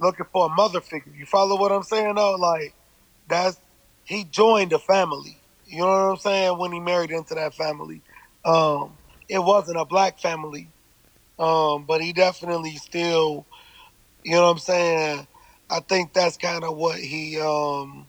looking for a mother figure. You follow what I'm saying? Though, like that's he joined the family. You know what I'm saying? When he married into that family, um, it wasn't a black family, um, but he definitely still. You know what I'm saying? I think that's kind of what he um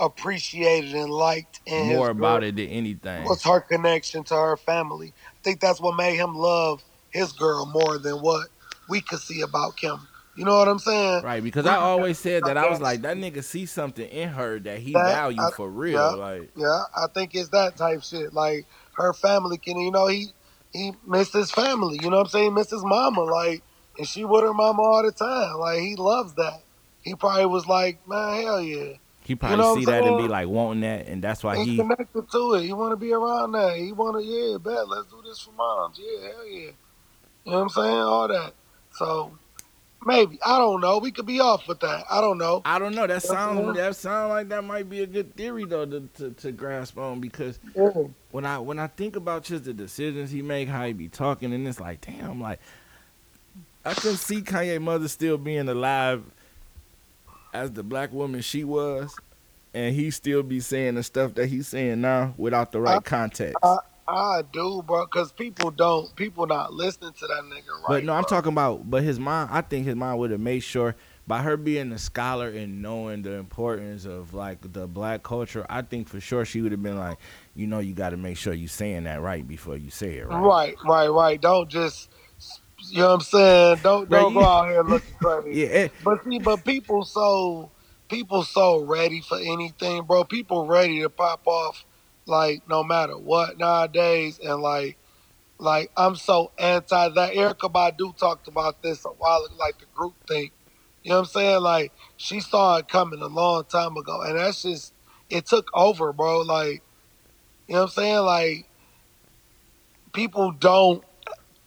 appreciated and liked in more about girl, it than anything. was her connection to her family. I think that's what made him love his girl more than what we could see about Kim. You know what I'm saying? Right, because I always said that I was like that nigga see something in her that he That- value I- for real. yeah. Like Yeah, I think it's that type shit. Like her family can, you know, he he missed his family. You know what I'm saying? He missed his mama. Like, and she with her mama all the time. Like he loves that. He probably was like, man, hell yeah. he probably know see that and be like wanting that, and that's why he he connected to it. He want to be around that. He want to, yeah, bet. Let's do this for moms. Yeah, hell yeah. You know what I'm saying? All that. So, Maybe I don't know. We could be off with that. I don't know. I don't know. That sound that sound like that might be a good theory though to, to, to grasp on because Yeah. when I when I think about just the decisions he make, how he be talking, and it's like, damn, like I can see Kanye mother still being alive as the black woman she was, and he still be saying the stuff that he's saying now without the right I- context. I- I do, bro, because people don't, people not listening to that nigga, right? but no, I'm bro. talking about. But his mom, I think his mom would have made sure by her being a scholar and knowing the importance of like the black culture. I think for sure she would have been like, you know, you got to make sure you saying that right before you say it, right? Right, right, right. Don't just, you know what I'm saying? Don't Right, don't you- go out here looking crazy. Yeah, But see, but people so people so ready for anything, bro. People ready to pop off like no matter what nowadays, and like like I'm so anti that. Erykah Badu talked about this a while ago, like the group thing. You know what I'm saying? Like she saw it coming a long time ago, and that's just it took over, bro. Like you know what I'm saying? Like people don't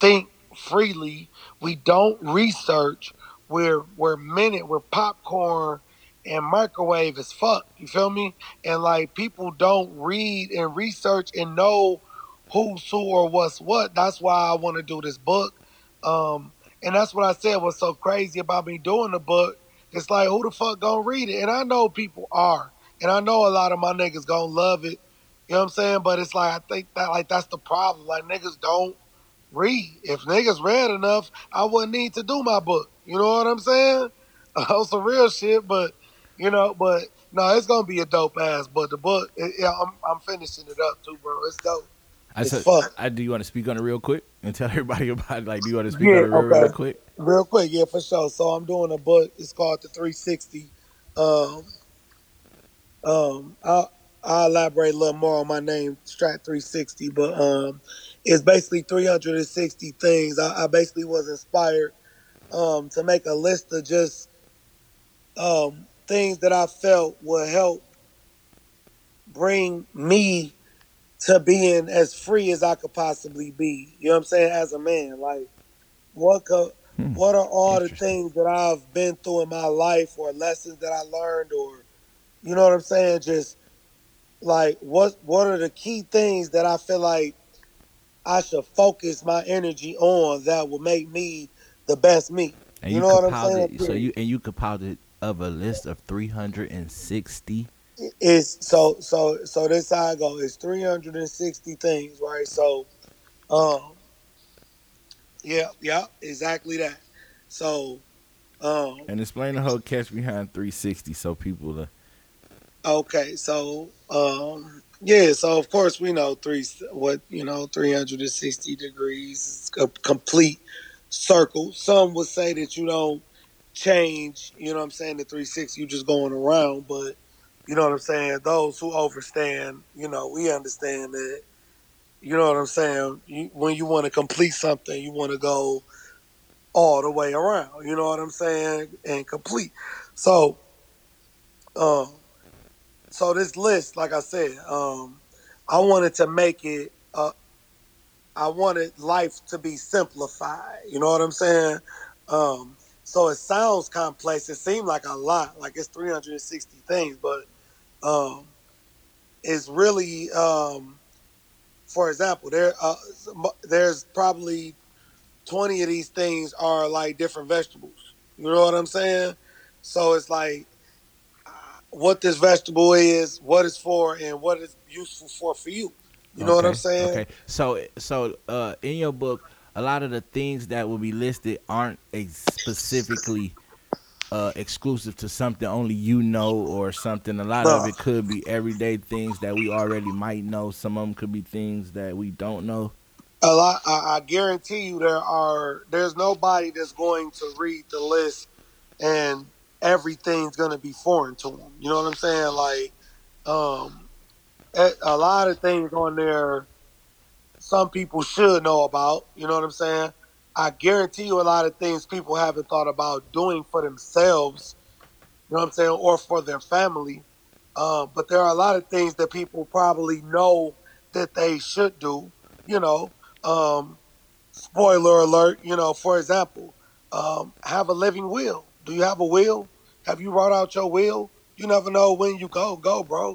think freely. We don't research. We're we're minute. We're popcorn and microwave as fuck. You feel me? And like people don't read and research and know who's who or what's what. That's why I want to do this book. Um, and that's what I said was so crazy about me doing the book. It's like who the fuck gonna read it? And I know people are, and I know a lot of my niggas gonna love it. You know what I'm saying? But it's like I think that like that's the problem. Like niggas don't read. If niggas read enough, I wouldn't need to do my book. You know what I'm saying? On some real shit, but you know, but no, it's gonna be a dope ass. But the book, it, yeah, I'm I'm finishing it up too, bro. It's dope. I It's said, fuck. I, do you want to speak on it real quick and tell everybody about it? Like, do you want to speak Yeah, on it real, real quick? Real quick, yeah, for sure. So I'm doing a book. It's called the 360. Um, um, I'll, I'll elaborate a little more on my name, Strat 360, but um, it's basically 360 things. I, I basically was inspired um, to make a list of just um, things that I felt would help bring me to being as free as I could possibly be. You know what I'm saying? As a man, like what could, Hmm. what are all the things that I've been through in my life, or lessons that I learned, or you know what I'm saying? Just like what what are the key things that I feel like I should focus my energy on that will make me the best me. And You you, know what I'm saying? it. So you and you compiled it of a list of 360. It's so so so this how I go. It's 360 things, right? So um yeah, yeah, exactly that. So um And explain the whole catch behind 360 so people uh, okay, so um yeah, so of course we know three what you know 360 degrees is a complete circle. Some would say that you don't change, you know what I'm saying, the 360 you just going around, but you know what I'm saying, those who overstand, you know, we understand that you know what I'm saying, you, when you want to complete something, you want to go all the way around, you know what I'm saying, and complete. So um so this list, like I said, um, I wanted to make it. Uh, I wanted life to be simplified. You know what I'm saying? Um, so it sounds complex. It seems like a lot, like it's 360 things, but um, it's really, um, for example, there uh, there's probably 20 of these things are like different vegetables. You know what I'm saying? So it's like what this vegetable is, what it's for, and what it's useful for for you. You know what I'm saying? Okay. So so uh in your book, a lot of the things that will be listed aren't ex- specifically uh exclusive to something only you know or something. A lot of it could be everyday things that we already might know. Some of them could be things that we don't know. A lot. I, I guarantee you, there are. There's nobody that's going to read the list, and everything's going to be foreign to them. You know what I'm saying? Like, um, a, a lot of things on there, some people should know about. You know what I'm saying? I guarantee you, a lot of things people haven't thought about doing for themselves. You know what I'm saying, or for their family. Uh, but there are a lot of things that people probably know that they should do. You know, um, spoiler alert. You know, for example, um, have a living will. Do you have a will? Have you wrote out your will? You never know when you go, go, bro.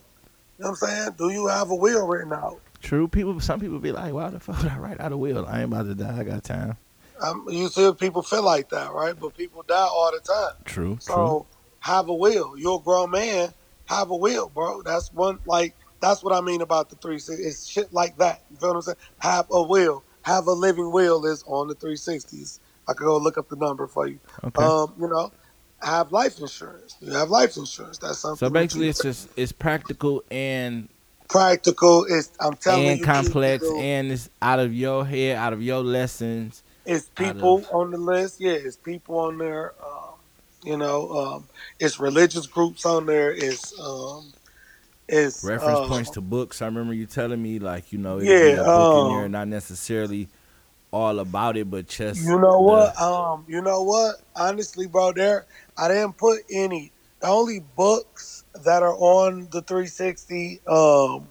You know what I'm saying? Do you have a will written out? True. People. Some people be like, "Why the fuck would I write out a will? I ain't about to die. I got time." Um, you see, people feel like that, right? But people die all the time. True. So true. have a will. You're a grown man. Have a will, bro. That's one like that's what I mean about the three sixty. It's shit like that. You feel what I'm saying? Have a will. Have a living will is on the three sixties. I could go look up the number for you. Okay. Um, you know, have life insurance. You have life insurance. That's something. so basically, it's just it's practical and practical. It's I'm telling and you, complex people, and it's out of your head, out of your lessons. it's people on the list. Yeah, it's people on there. Um, you know, um, it's religious groups on there. It's um, it's Reference uh, points to books. I remember you telling me like you know Yeah, book in um, there, not necessarily all about it, but just You know the- what? Um, you know what? Honestly, bro, there I didn't put any. The only books that are on the 360, um,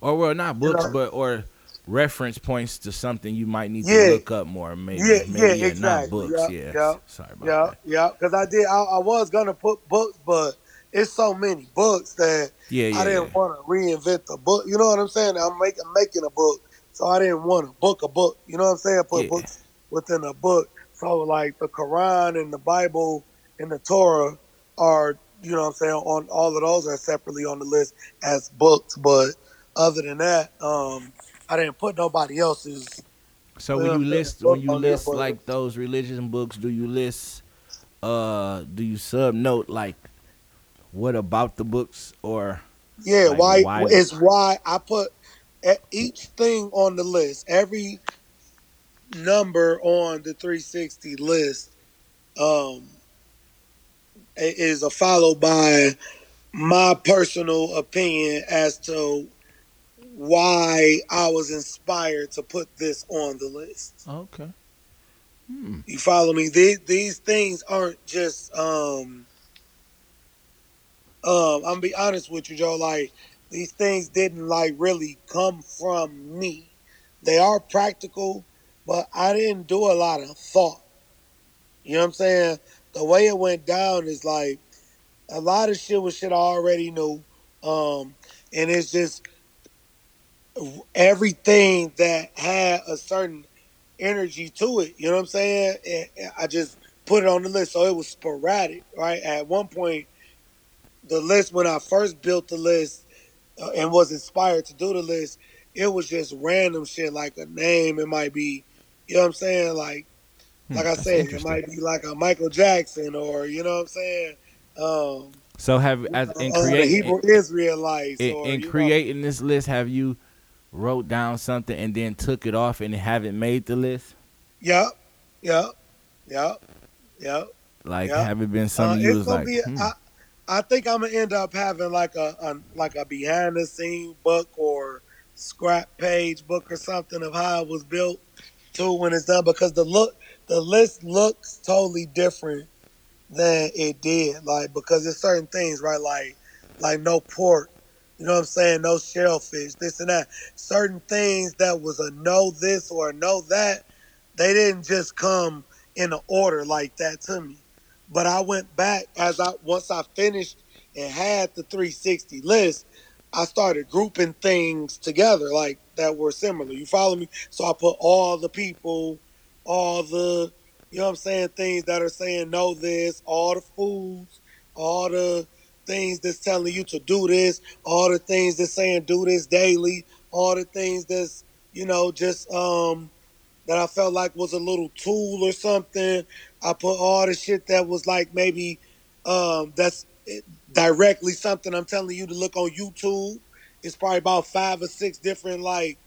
or well, not books, know- but or reference points to something you might need Yeah. to look up more. Maybe, Yeah, maybe yeah, not exactly. books. Yeah, sorry about yeah, that. yeah, because I did. I, I was gonna put books, but it's so many books that Yeah, yeah, I didn't yeah. want to reinvent the book. You know what I'm saying? I'm making making a book, so I didn't want to book a book. You know what I'm saying? Put books within a book. So like the Quran and the Bible and the Torah are, you know what I'm saying, on all of those are separately on the list as books. But other than that, um, I didn't put nobody else's. So when you list when you list like those religion books, do you list uh do you sub note like what about the books or Yeah, Like, why, why- It's why I put each thing on the list, every number on the 360 list, um, is a followed by my personal opinion as to why I was inspired to put this on the list. okay. Hmm. You follow me? These these things aren't just um um I'm gonna be honest with you, Joe, like these things didn't like really come from me. They are practical, but I didn't do a lot of thought. You know what I'm saying? The way it went down is like a lot of shit was shit I already knew. Um and it's just everything that had a certain energy to it. You know what I'm saying? And, I just put it on the list, so it was sporadic. Right at one point, the list when I first built the list uh, and was inspired to do the list, it was just random shit like a name. It might be, you know what I'm saying? Like, Hmm, like I said, it might be like a Michael Jackson or you know what I'm saying? Um, So have as in uh, creating Hebrew Israelites in, or in you know, creating this list, have you wrote down something and then took it off and haven't made the list? Yep, yep, yep, yep. Like Yeah. have it been Uh, something you it's was like, be. hmm. I, I think I'm gonna end up having like a, a like a behind the scene book or scrap page book or something of how it was built too when it's done because the look the list looks totally different than it did like because there's certain things right like like no pork you know what I'm saying no shellfish this and that certain things that was a no this or a no that they didn't just come in an order like that to me but I went back as I once I finished and had the 360 list, I started grouping things together like that were similar. You follow me? So I put all the people, all the you know what I'm saying, things that are saying no this, all the foods, all the things that's telling you to do this, all the things that's saying do this daily, all the things that's, you know, just um that I felt like was a little tool or something. I put all the shit that was like maybe um, that's directly something I'm telling you to look on YouTube. It's probably about five or six different like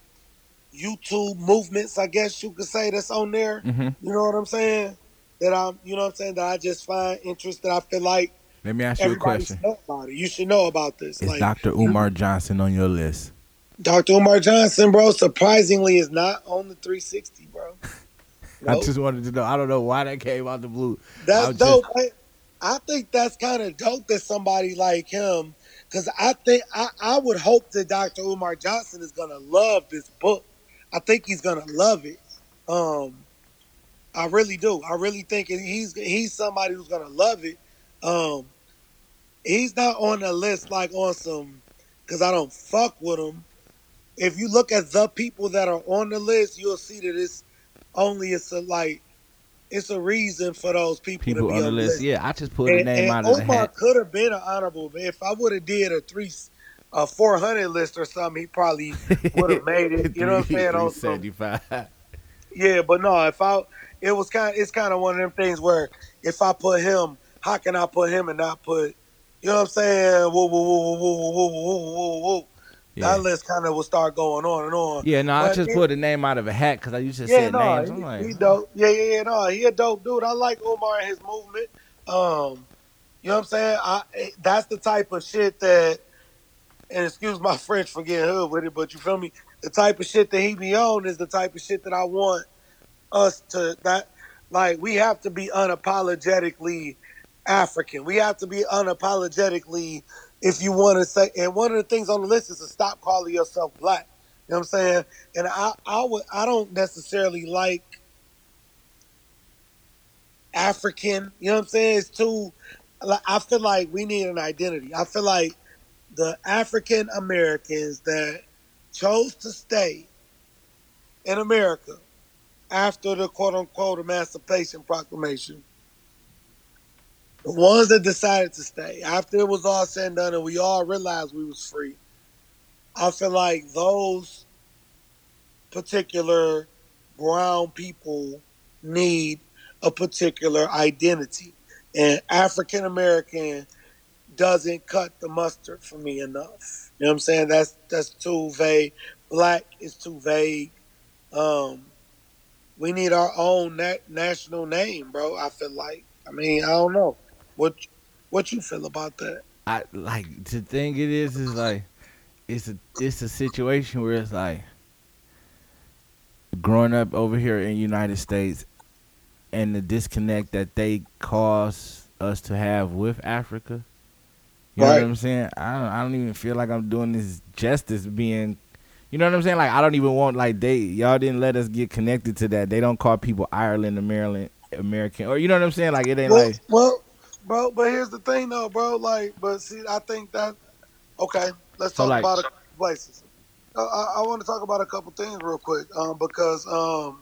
YouTube movements, I guess you could say, that's on there. Mhm. You know what I'm saying? That I'm, you know what I'm saying, that I just find interest that I feel like Let me ask you a question. You should know about this. Is like Dr. Umar Johnson on your list? Dr. Umar Johnson, bro, surprisingly is not on the 360, bro. I just wanted to know. I don't know why that came out the blue. That's dope. I, I think that's kind of dope that somebody like him, because I think I, I would hope that Dr. Umar Johnson is gonna love this book. I think he's gonna love it. Um, I really do. I really think he's he's somebody who's gonna love it. Um, he's not on the list like on some because I don't fuck with him. If you look at the people that are on the list, you'll see that it's only it's a like it's a reason for those people, People to be on the list. Yeah, I just put and, a name out of the hat. Umar could have been an honorable, but if I would have did a three, a four hundred list or something, he probably would have made it. You know what I'm saying? Some- 375. yeah, but no, if I, it was kind, it's kind of one of them things where if I put him, how can I put him and not put, you know what I'm saying? Woo, woo, woo, woo, woo, woo, woo, woo, woo. Yeah. That list kind of will start going on and on. Yeah, no, I just it- put a name out of a hat because I used to Yeah, say no, names. he, I'm like, he dope. Yeah, yeah, yeah, no, he a dope dude. I like Umar and his movement. Um, you know what I'm saying? I that's the type of shit that, and excuse my French for getting hood with it, but you feel me? The type of shit that he be on is the type of shit that I want us to that like we have to be unapologetically African. We have to be unapologetically if you want to say and one of the things on the list is to stop calling yourself black. You know what I'm saying? And I I would I don't necessarily like African. You know what I'm saying? It's too. Like, I feel like we need an identity. I feel like the African Americans that chose to stay in America after the quote unquote Emancipation Proclamation, the ones that decided to stay after it was all said and done and we all realized we was free, I feel like those particular brown people need a particular identity. And African American doesn't cut the mustard for me enough. You know what I'm saying? That's that's too vague. Black is too vague. Um, we need our own na- national name, bro. I feel like. I mean, I don't know what what you feel about that. I like the thing it is is like it's a it's a situation where it's like growing up over here in United States and the disconnect that they cause us to have with Africa. You know what I'm saying? I don't I don't even feel like I'm doing this justice being you know what I'm saying? Like I don't even want like they y'all didn't let us get connected to that. They don't call people Ireland and Maryland American or you know what I'm saying? Like it ain't Well, like well, bro, but here's the thing, though, bro. Like, but see, I think that okay. Let's So, talk like- about a couple places. Uh, I, I want to talk about a couple things real quick, um, because um,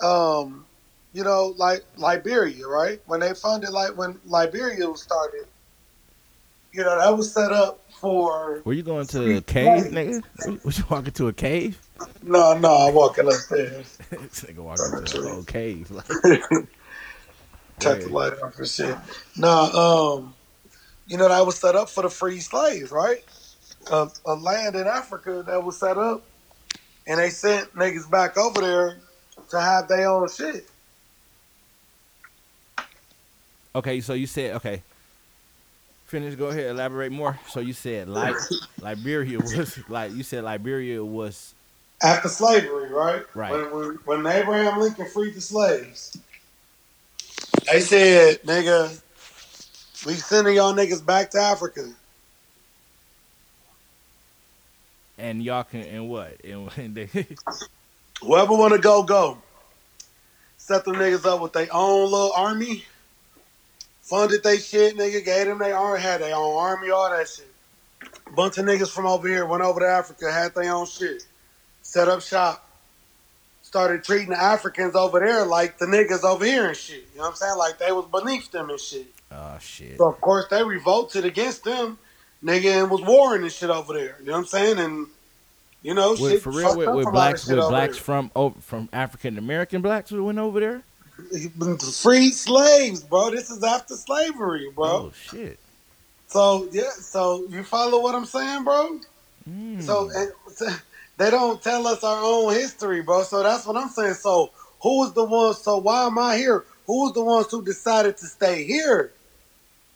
um, you know, like Liberia, right? When they funded, like when Liberia was started, you know, that was set up for. were you going to a cave, nigga? Was you walking to a cave? No, no, I'm walking upstairs. this nigga walking to a whole cave. Like, the light off and shit. Nah, um, you know that was set up for the free slaves, right? A, a land in Africa that was set up, and they sent niggas back over there to have their own shit. okay, so you said okay. Finish. Go ahead. Elaborate more. So you said like Liberia was like you said Liberia was After slavery, right? Right. When, when, when Abraham Lincoln freed the slaves, they said, nigga, we sending y'all niggas back to Africa. and y'all can and what and, they, Whoever want to go, go. Set them niggas up with their own little army. Funded they shit, nigga. Gave them they army, had their own army, all that shit. Bunch of niggas from over here went over to Africa, had their own shit. Set up shop. Started treating the Africans over there like the niggas over here and shit. You know what I'm saying? Like they was beneath them and shit. oh shit. So of course they revolted against them, nigga, and was warring and shit over there. You know what I'm saying? And you know, With, shit for real, with, with a lot of blacks, with blacks from over from African American blacks who went over there. Freed slaves, bro. This is after slavery, bro. Oh shit. So yeah, so you follow what I'm saying, bro? Mm. So and, they don't tell us our own history, bro. So that's what I'm saying. So who was the ones? So why am I here? Who was the ones who decided to stay here?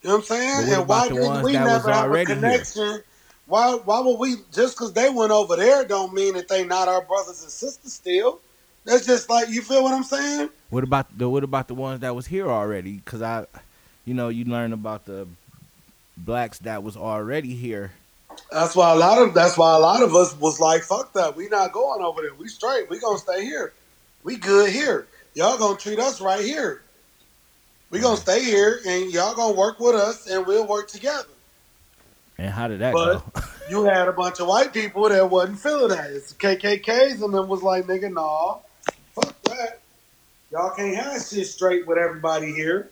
You know what I'm saying? What and why didn't we never have a already here? connection? Why? Why would we? Just because they went over there, don't mean that they not our brothers and sisters still. That's just like you feel what I'm saying. What about the what about the ones that was here already? Because I, you know, you learn about the blacks that was already here. That's why a lot of that's why a lot of us was like, "Fuck that, we not going over there. We straight. We gonna stay here. We good here." y'all gonna treat us right here. We gonna stay here, and y'all gonna work with us, and we'll work together. And how did that But go? you had a bunch of white people that wasn't feeling that. It's KKKs, and then was like, nigga, nah, fuck that. Y'all can't have shit straight with everybody here.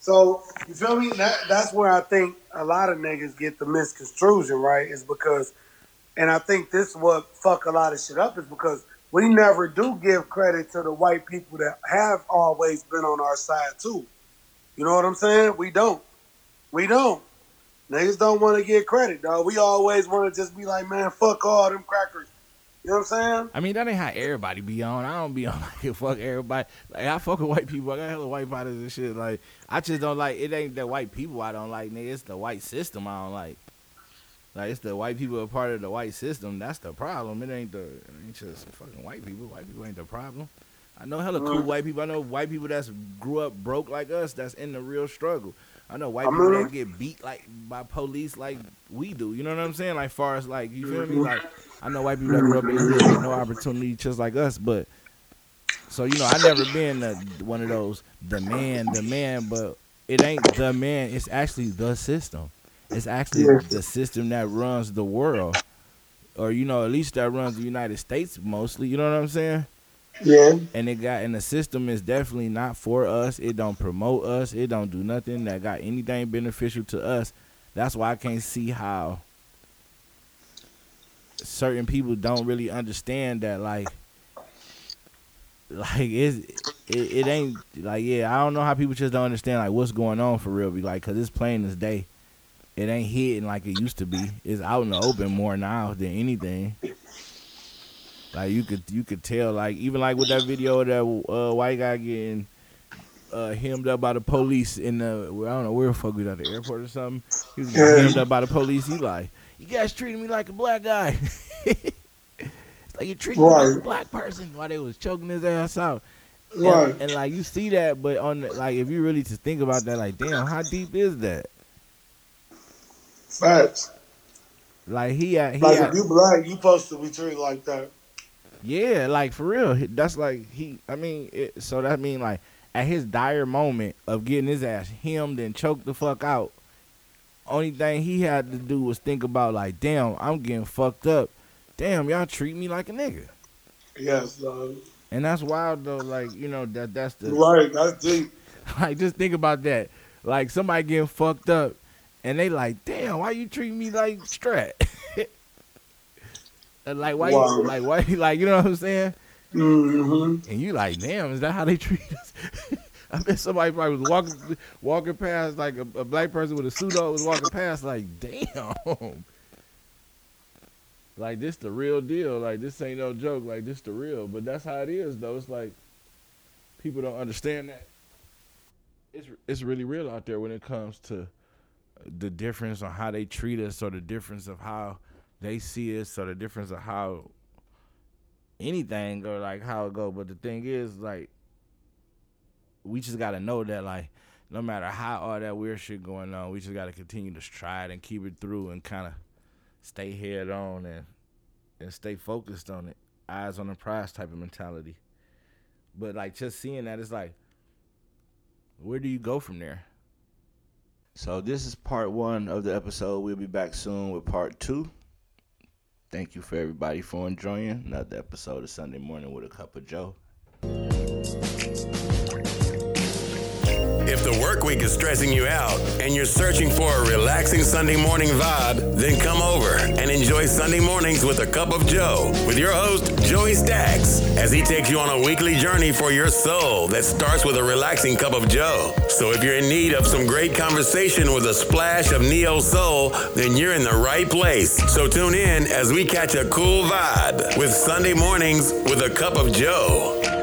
So you feel me? That that's where I think a lot of niggas get the misconstruction, right? Is because, and I think this is what fuck a lot of shit up is because we never do give credit to the white people that have always been on our side too. You know what I'm saying? We don't. We don't. Niggas don't want to get credit, dog. We always want to just be like, man, fuck all them crackers. You know what I'm saying? I mean, that ain't how everybody be on. I don't be on like fuck everybody. Like I fuck with white people. I got hella white bodies and shit. Like I just don't like. It ain't the white people I don't like, nigga. It's the white system I don't like. Like it's the white people are part of the white system. That's the problem. It ain't the. It ain't just fucking white people. White people ain't the problem. I know hella cool Mm. white people. I know white people that's grew up broke like us. That's in the real struggle. I know white I people that get beat like by police like we do. You know what I'm saying? Like far as like you feel me? Like I know white people that grew up in with no opportunity just like us, but so you know I never been the, one of those the man, the man, but it ain't the man. It's actually the system. It's actually Yeah. the system that runs the world, or you know at least that runs the United States mostly. You know what I'm saying? Yeah. and it got and the system is definitely not for us. It don't promote us. It don't do nothing that got anything beneficial to us. That's why I can't see how certain people don't really understand that like like it's, it it ain't like yeah I don't know how people just don't understand like what's going on for real be like because it's plain as day it ain't hitting like it used to be it's out in the open more now than anything like you could you could tell like even like with that video of that uh, white guy getting uh, hemmed up by the police in the I don't know where the fuck we at the airport or something. He was hemmed up by the police. He like, you guys treating me like a black guy. it's like you treating me like a black person while they was choking his ass out. And- Right. And, like you see that, but on the, like if you really just think about that, like damn, how deep is that? Facts. Like he at he Like if you black, you supposed to be treated like that. Yeah, like for real. That's like he. I mean, it, so that mean like at his dire moment of getting his ass hemmed and choked the fuck out, only thing he had to do was think about like, damn, I'm getting fucked up. Damn, y'all treat me like a nigga, Yes, dog. and that's wild though. Like you know that that's the Right. That's deep. like just think about that. Like somebody getting fucked up, and they like, damn, why you treat me like strat? Like why Wow. you like why like you know what I'm saying? Mm-hmm. And you like, damn, is that how they treat us? I bet somebody probably was walking walking past like a, a black person with a suit on was walking past like, damn. Like this the real deal. Like this ain't no joke. Like this the real. But that's how it is though. It's like people don't understand that. It's it's really real out there when it comes to the difference on how they treat us or the difference of how they see us or the difference of how anything or like how it go. But the thing is, like, we just gotta know that like no matter how all that weird shit going on, we just gotta continue to stride and keep it through and kind of stay head on and and stay focused on it, eyes on the prize type of mentality. But like just seeing that, it's like, where do you go from there? So this is part one of the episode. We'll be back soon with part two. Thank you for everybody for enjoying another episode of Sunday Morning with a Cup of Joe. If the work week is stressing you out and you're searching for a relaxing Sunday morning vibe, then come over and enjoy Sunday mornings with a cup of Joe with your host, Joey Stacks, as he takes you on a weekly journey for your soul that starts with a relaxing cup of Joe. So if you're in need of some great conversation with a splash of neo soul, then you're in the right place. So tune in as we catch a cool vibe with Sunday mornings with a cup of Joe.